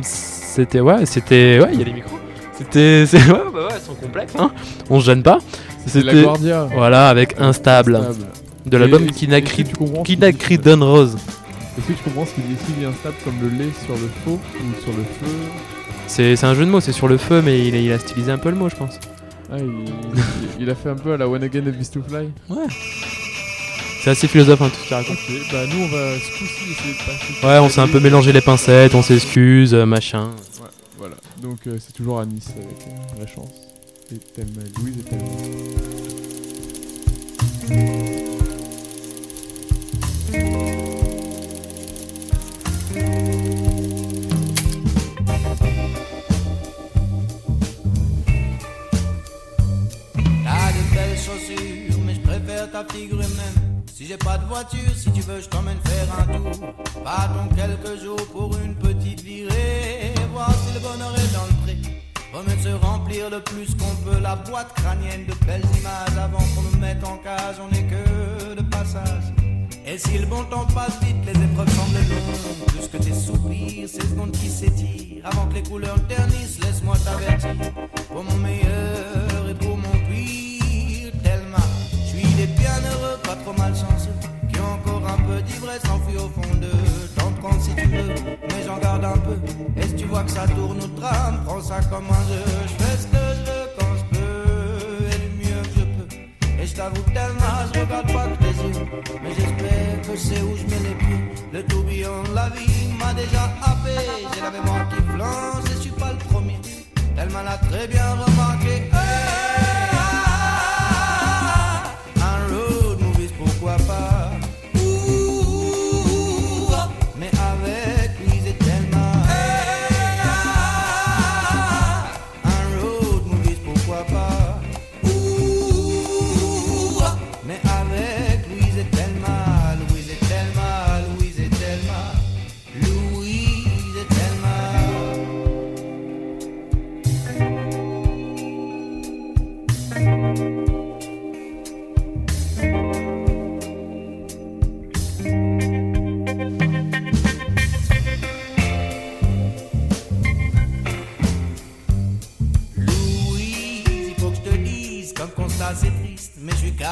Speaker 7: C'était ouais, c'était ouais, il y a les micros. C'était c'est ouais, bah ouais, elles sont complexes hein. On se gêne pas. C'était
Speaker 4: Guardia.
Speaker 7: voilà avec Instable,
Speaker 4: Instable.
Speaker 7: de l'album Kinakri
Speaker 4: est-ce que tu comprends ce
Speaker 7: Kinakri
Speaker 4: qu'il-
Speaker 7: Don Rose.
Speaker 4: Est-ce que tu comprends ce qu'il décrit instable comme le lait sur le faux ou sur le feu?
Speaker 7: C'est c'est un jeu de mots, c'est sur le feu mais il a, il a stylisé un peu le mot, je pense.
Speaker 4: Ah, il, il- il a fait un peu à la One Again of Beast to Fly.
Speaker 7: Ouais. C'est assez philosophe hein, tout ce qu'il raconte.
Speaker 4: Ok, bah nous on va ce coup-ci essayer de passer.
Speaker 7: Ouais, on s'est un peu mélangé les pincettes, on s'excuse, euh, machin.
Speaker 4: Ouais, voilà. Donc euh, c'est toujours à Nice avec euh, la chance. Et et Louise et Thelma.
Speaker 16: T'as de belles chaussures, mais je préfère ta figure même. Si j'ai pas de voiture, si tu veux, je t'emmène faire un tour. Partons quelques jours pour une petite virée. Voir si le bonheur est dans le pré. Promet de se remplir le plus qu'on peut la boîte crânienne de belles images avant qu'on nous mette en cage. On est que de passage. Et si le bon temps passe vite, les épreuves semblent longues. Plus que tes soupirs, ces secondes qui s'étirent. Avant que les couleurs ternissent, laisse-moi t'avertir. Pour mon meilleur et pour mon pire, tellement. Je suis des bienheureux, pas trop malchanceux. D'ivresse enfouie au fond de T'en prends si tu veux, mais j'en garde un peu. Est-ce que tu vois que ça tourne au drame Prends ça comme un jeu. Je fais ce que je veux quand je peux, et du mieux que je peux. Et je t'avoue tellement, je
Speaker 20: regarde pas que les yeux. Mais j'espère que c'est où je mets les pieds. Le tourbillon de la vie m'a déjà happé. J'ai la mémoire qui flanche et je suis pas le premier. Elle m'en a très bien remarqué.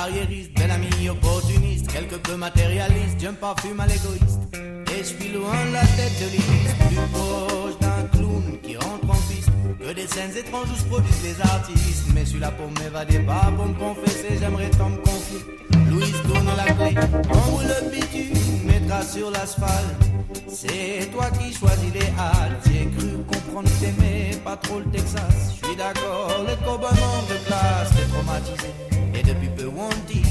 Speaker 20: Carriériste, bel ami opportuniste, quelque peu matérialiste, j'aime parfume à l'égoïste. Et je suis loin de la tête de l'Église, plus proche d'un clown qui rentre en piste, que des scènes étranges où se produisent les artistes. Mais je suis là pour m'évader, pas pour me confesser, j'aimerais tant me confier. Louise tourne la clé, on roule le bitume, mettra sur l'asphalte. C'est toi qui choisis les haltes. J'ai cru comprendre que t'aimais pas trop le Texas. Je suis d'accord, le manque de classe, t'es traumatisé. Depuis peu on dit.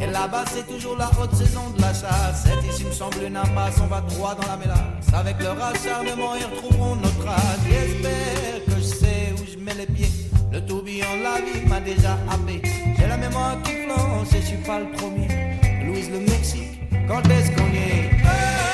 Speaker 20: Et là-bas c'est toujours la haute saison de la chasse. Cette ici me semble une impasse, on va droit dans la mélasse. Avec leur acharnement, ils retrouveront notre trace. J'espère que je sais où je mets les pieds. Le tourbillon la vie m'a déjà happé. J'ai la mémoire qui flanche et je suis pas le premier. Louise le Mexique, quand est-ce qu'on y est?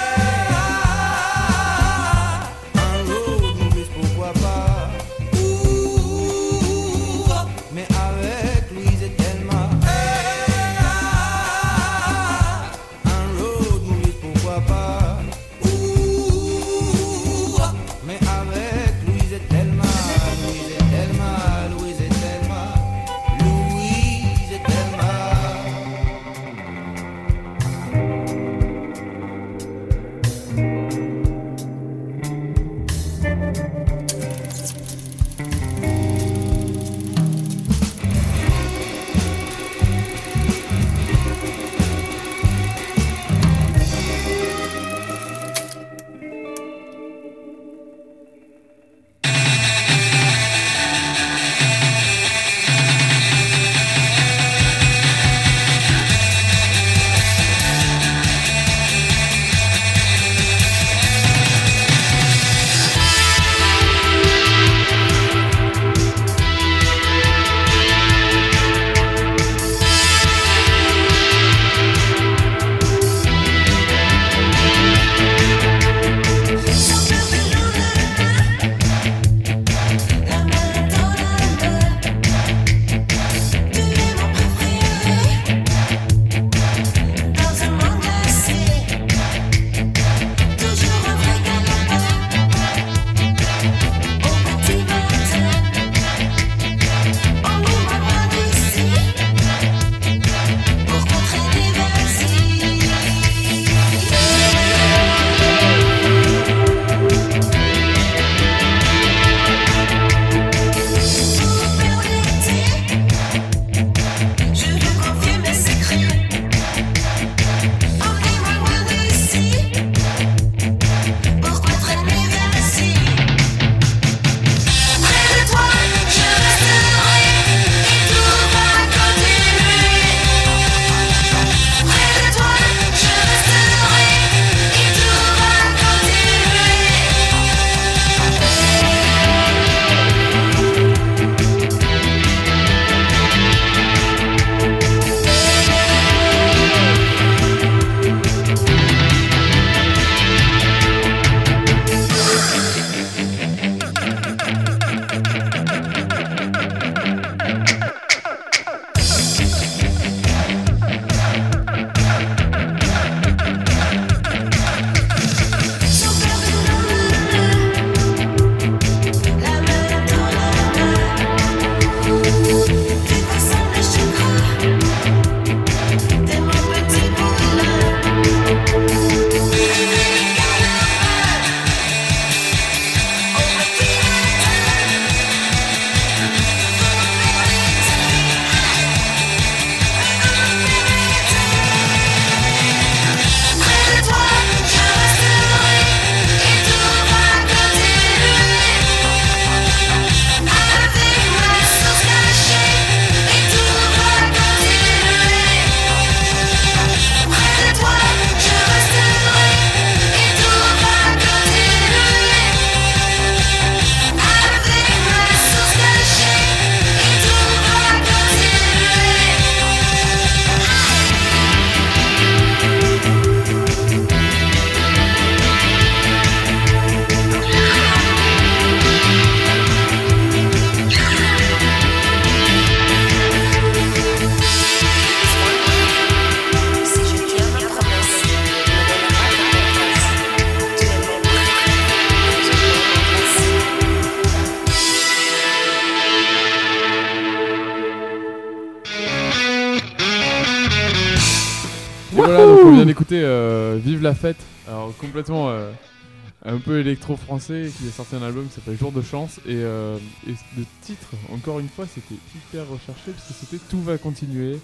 Speaker 20: Un
Speaker 4: peu électro-français, qui a sorti un album qui s'appelle Jour de chance. Et, euh, et le titre, encore une fois, c'était hyper recherché parce que c'était Tout va continuer.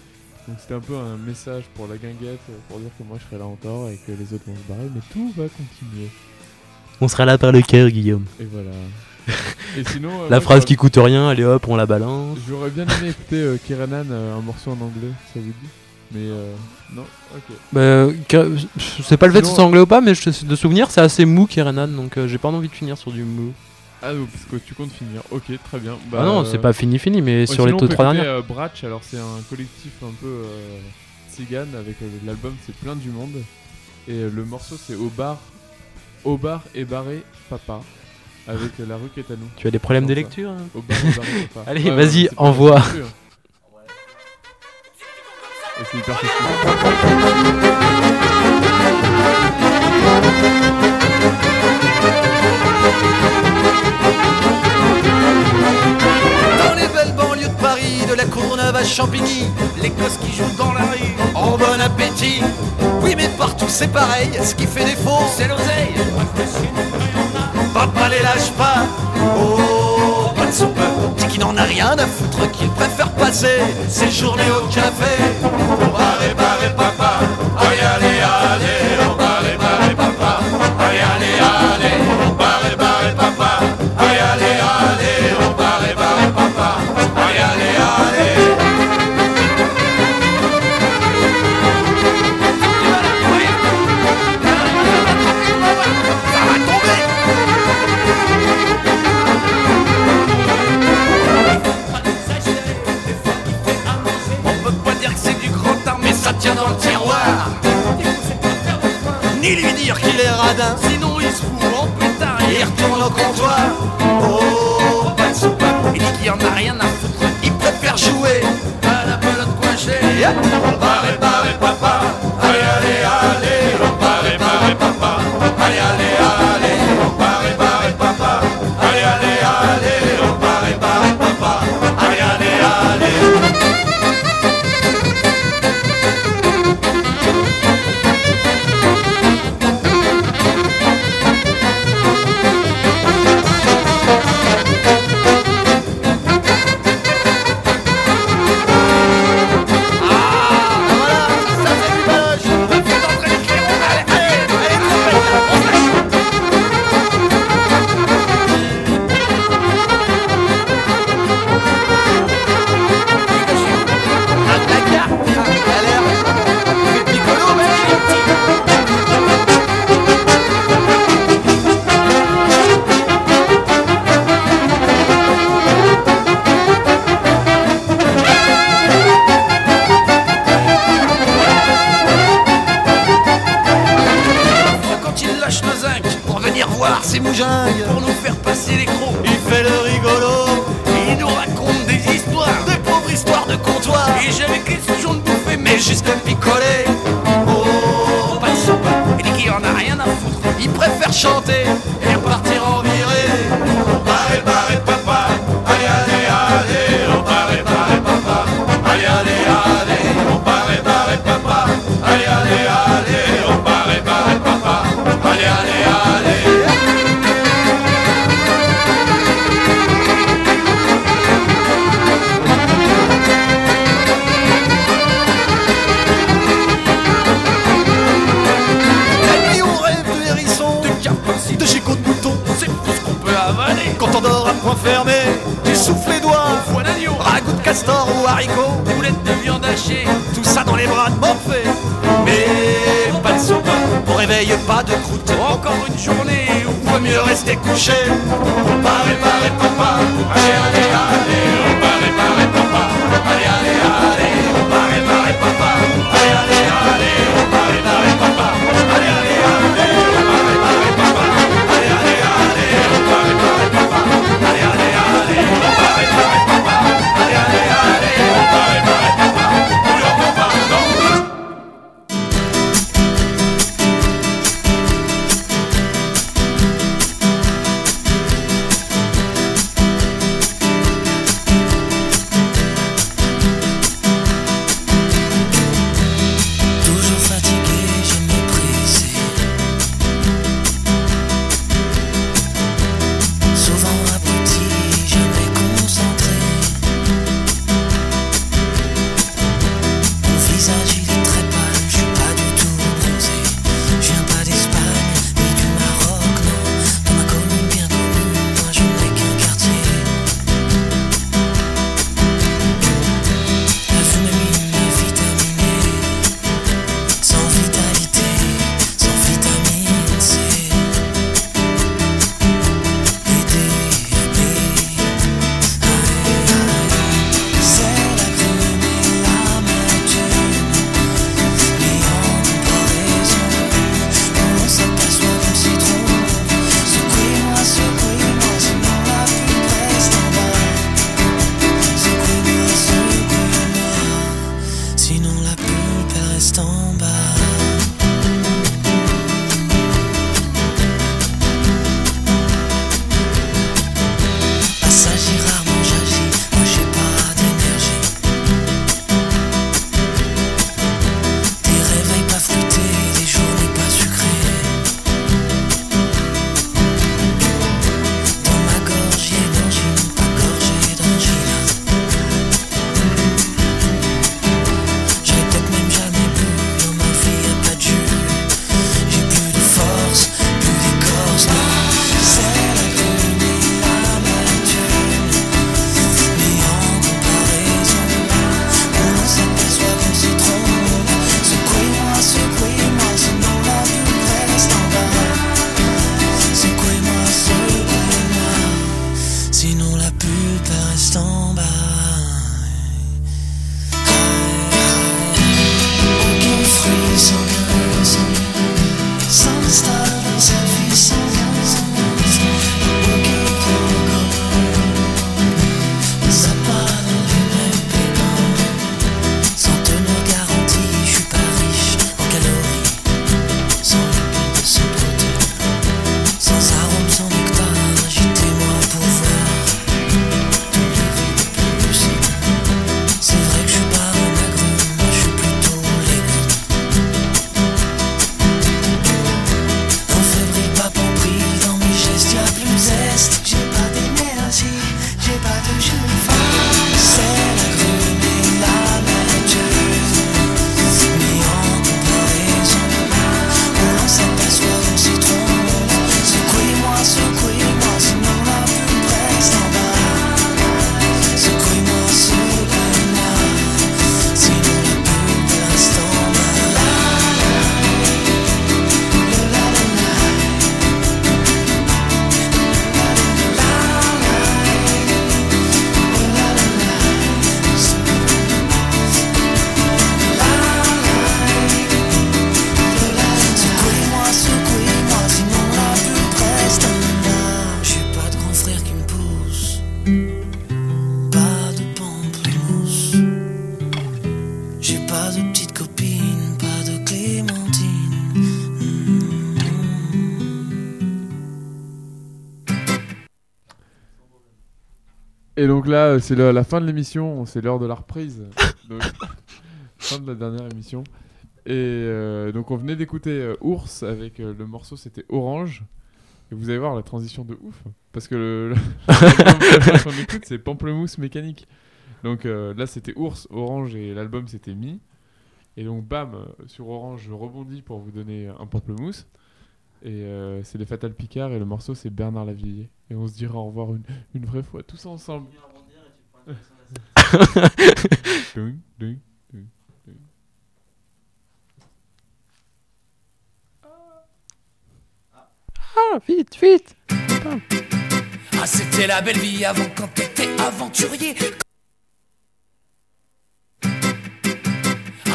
Speaker 4: Donc c'était un peu un message pour la guinguette, pour dire que moi je serai là encore et que les autres vont se barrer, mais tout va continuer.
Speaker 7: On sera là par le cœur, Guillaume.
Speaker 4: Et voilà. Et sinon, euh,
Speaker 7: la phrase qui coûte rien, allez hop, on la balance.
Speaker 4: J'aurais bien aimé écouter euh, Kiranan, euh, un morceau en anglais, ça vous dit? Mais euh, non, ok.
Speaker 7: Bah, que- je sais pas le fait soit anglais ou pas, mais je, de souvenir, c'est assez mou, Kerenan, donc euh, j'ai pas envie de finir sur du mou.
Speaker 4: Ah, donc, parce que tu comptes finir. Ok, très bien.
Speaker 7: Ah non, c'est pas fini, fini, mais
Speaker 4: ouais,
Speaker 7: sur les deux, trois dernières.
Speaker 4: euh, Bratch, alors c'est un collectif un peu euh, tzigane avec euh, l'album C'est plein du monde. Et euh, le morceau c'est Au bar, Au bar et barré papa. Avec euh, la rue qui est à nous.
Speaker 7: Tu as des problèmes de lecture, hein
Speaker 4: Au bar et barré papa.
Speaker 7: Allez,
Speaker 4: Ouais, ouais,
Speaker 7: vas-y, envoie.
Speaker 21: Dans les belles banlieues de Paris, de la Courneuve à Champigny, les gosses qui jouent dans la rue ont bon appétit. Oui, mais partout c'est pareil, ce qui fait défaut, c'est l'oseille. Papa les lâche pas, oh, pas de soupe. Dit qu'il n'en a rien à foutre, qu'il préfère passer ses journées au café. Barré, barré, papa, allez, allez, allez, oh, barré, barré, papa, allez, sinon il se fout en pétard. Il retourne au comptoir. Oh, pas de soupe, il dit qu'il en a rien à foutre, il préfère jouer à la pelote coincée. Barré, barré, papa, chanter pas de croûte. Encore une journée où vaut mieux rester couché. Barré, barré, papa, allez, allez, allez
Speaker 4: Et donc là, euh, c'est le- la fin de l'émission, c'est l'heure de la reprise. Donc, fin de la dernière émission. Et euh, donc on venait d'écouter euh, Ours avec euh, le morceau c'était Orange. Et vous allez voir la transition de ouf. Parce que le, qu'on écoute c'est Pamplemousse mécanique. Donc euh, là c'était Ours, Orange et l'album c'était Mi. Et donc bam, sur Orange je rebondis pour vous donner un pamplemousse. Et euh, c'est les Fatal Picard et le morceau c'est Bernard Lavillier. Et on se dira au revoir une, une vraie fois tous ensemble.
Speaker 14: Ah, vite, vite Ah, c'était la belle vie avant quand t'étais aventurier.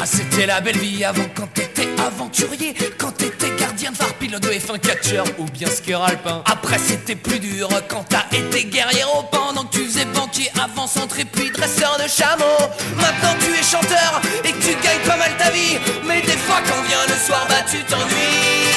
Speaker 14: Ah, c'était la belle vie avant quand t'étais aventurier. Quand t'étais gardien de phare, pilote de F1 catcher ou bien skieur alpin. Après, c'était plus dur quand t'as été guerrier au pendant que tu faisais banquier, avant centré puis dresseur de chameau. Maintenant, tu es chanteur et que tu gagnes pas mal ta vie. Mais des fois, quand vient le soir, bah tu t'ennuies.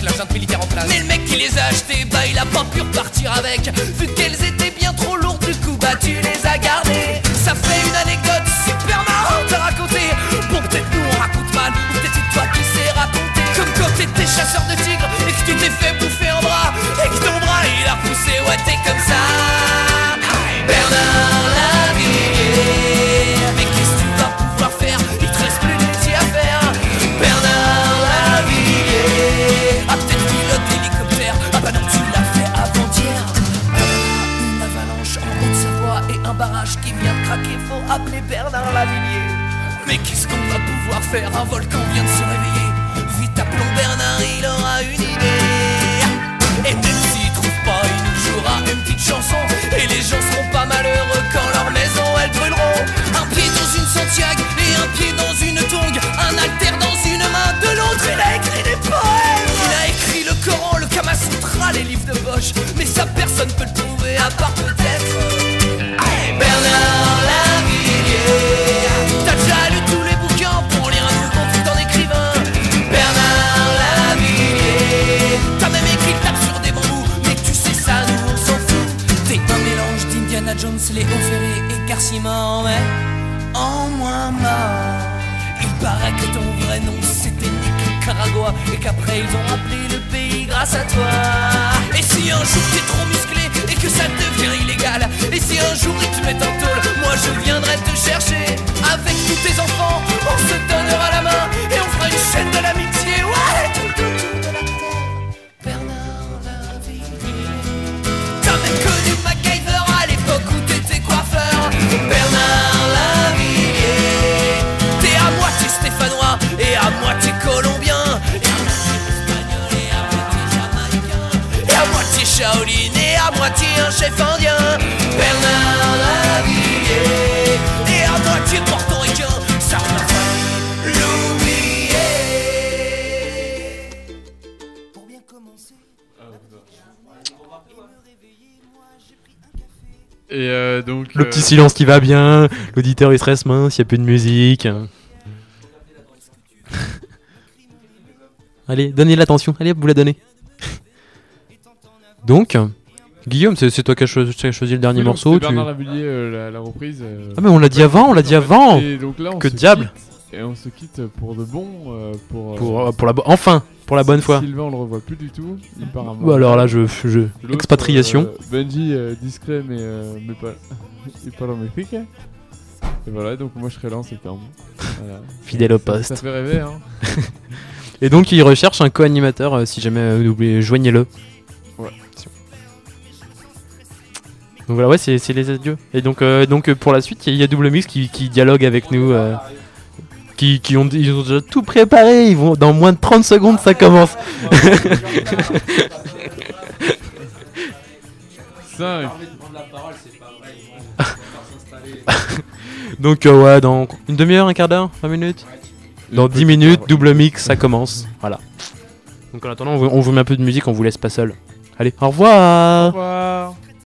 Speaker 14: La militaire en place. Mais le mec qui les a achetés, bah il a pas pu repartir avec. Vu qu'elles étaient bien trop lourdes, du coup, bah tu les as gardées. Ça fait une anecdote super marrante à raconter. Bon, peut-être nous on raconte mal, ou peut-être toi qui sais raconter. Comme quand t'étais chasseur de tigres et que tu t'es fait qu'est-ce qu'on va pouvoir faire Un volcan vient de se réveiller. Vite appelons Bernard, il aura une idée. Et même s'il trouve pas, il nous jouera une petite chanson. Et les gens seront pas malheureux quand leur maison elles brûleront. Un pied dans une Santiago et un pied dans une tongue. Un alter ils ont rappelé le pays grâce à toi. Et si un jour t'es trop musclé et que ça devient illégal, et si un jour ils te mettent en tôle, moi je viendrai te chercher. Avec tous tes enfants, on se donnera la main et on fera une chaîne de l'amitié. Shaolin et à moitié un chef indien. Bernard Lavillier. Et à moitié portoricain. Ça on a failli l'oublier. Pour bien commencer.
Speaker 4: Et euh, donc.
Speaker 7: Le
Speaker 4: euh,
Speaker 7: petit silence qui va bien, l'auditeur il se reste mince, il n'y a plus de musique. Allez, donnez l'attention, allez, vous la donnez. Donc, Guillaume, c'est toi qui as cho- qui as choisi le dernier
Speaker 4: oui,
Speaker 7: morceau. tu-
Speaker 4: Bernard Lavillier, euh, la, la reprise. euh,
Speaker 7: Ah, mais on l'a dit avant, on l'a dit avant.
Speaker 4: Donc là,
Speaker 7: Que diable.
Speaker 4: quitte, Et on se quitte pour de bon. euh, pour, euh,
Speaker 7: Pour, pour la enfin, pour la bonne fois.
Speaker 4: Sylvain, on le revoit plus du tout.
Speaker 7: Bah alors là, je- expatriation.
Speaker 4: Benji, discret, mais, euh, mais pas. il parle en Mexique. Et voilà, donc moi je serai là en septembre. Voilà.
Speaker 7: Fidèle au poste.
Speaker 4: Ça fait rêver, hein.
Speaker 7: Et donc, il recherche un co-animateur, si jamais vous oubliez, joignez-le. Donc voilà, ouais, c'est les adieux. Et donc, euh, donc euh, pour la suite, il y, a Double Mix qui, qui dialogue avec nous. euh, qui, qui ont, ils ont déjà tout préparé. Ils vont, dans moins de 30 secondes, ça commence.
Speaker 4: 5.
Speaker 7: Donc euh, ouais, dans une demi-heure, un quart d'heure, 20 minutes? Dans 10 minutes, double mix, ça commence. Voilà. Donc en attendant, on vous, on vous met un peu de musique, on vous laisse pas seul. Allez, au revoir.
Speaker 21: Au revoir.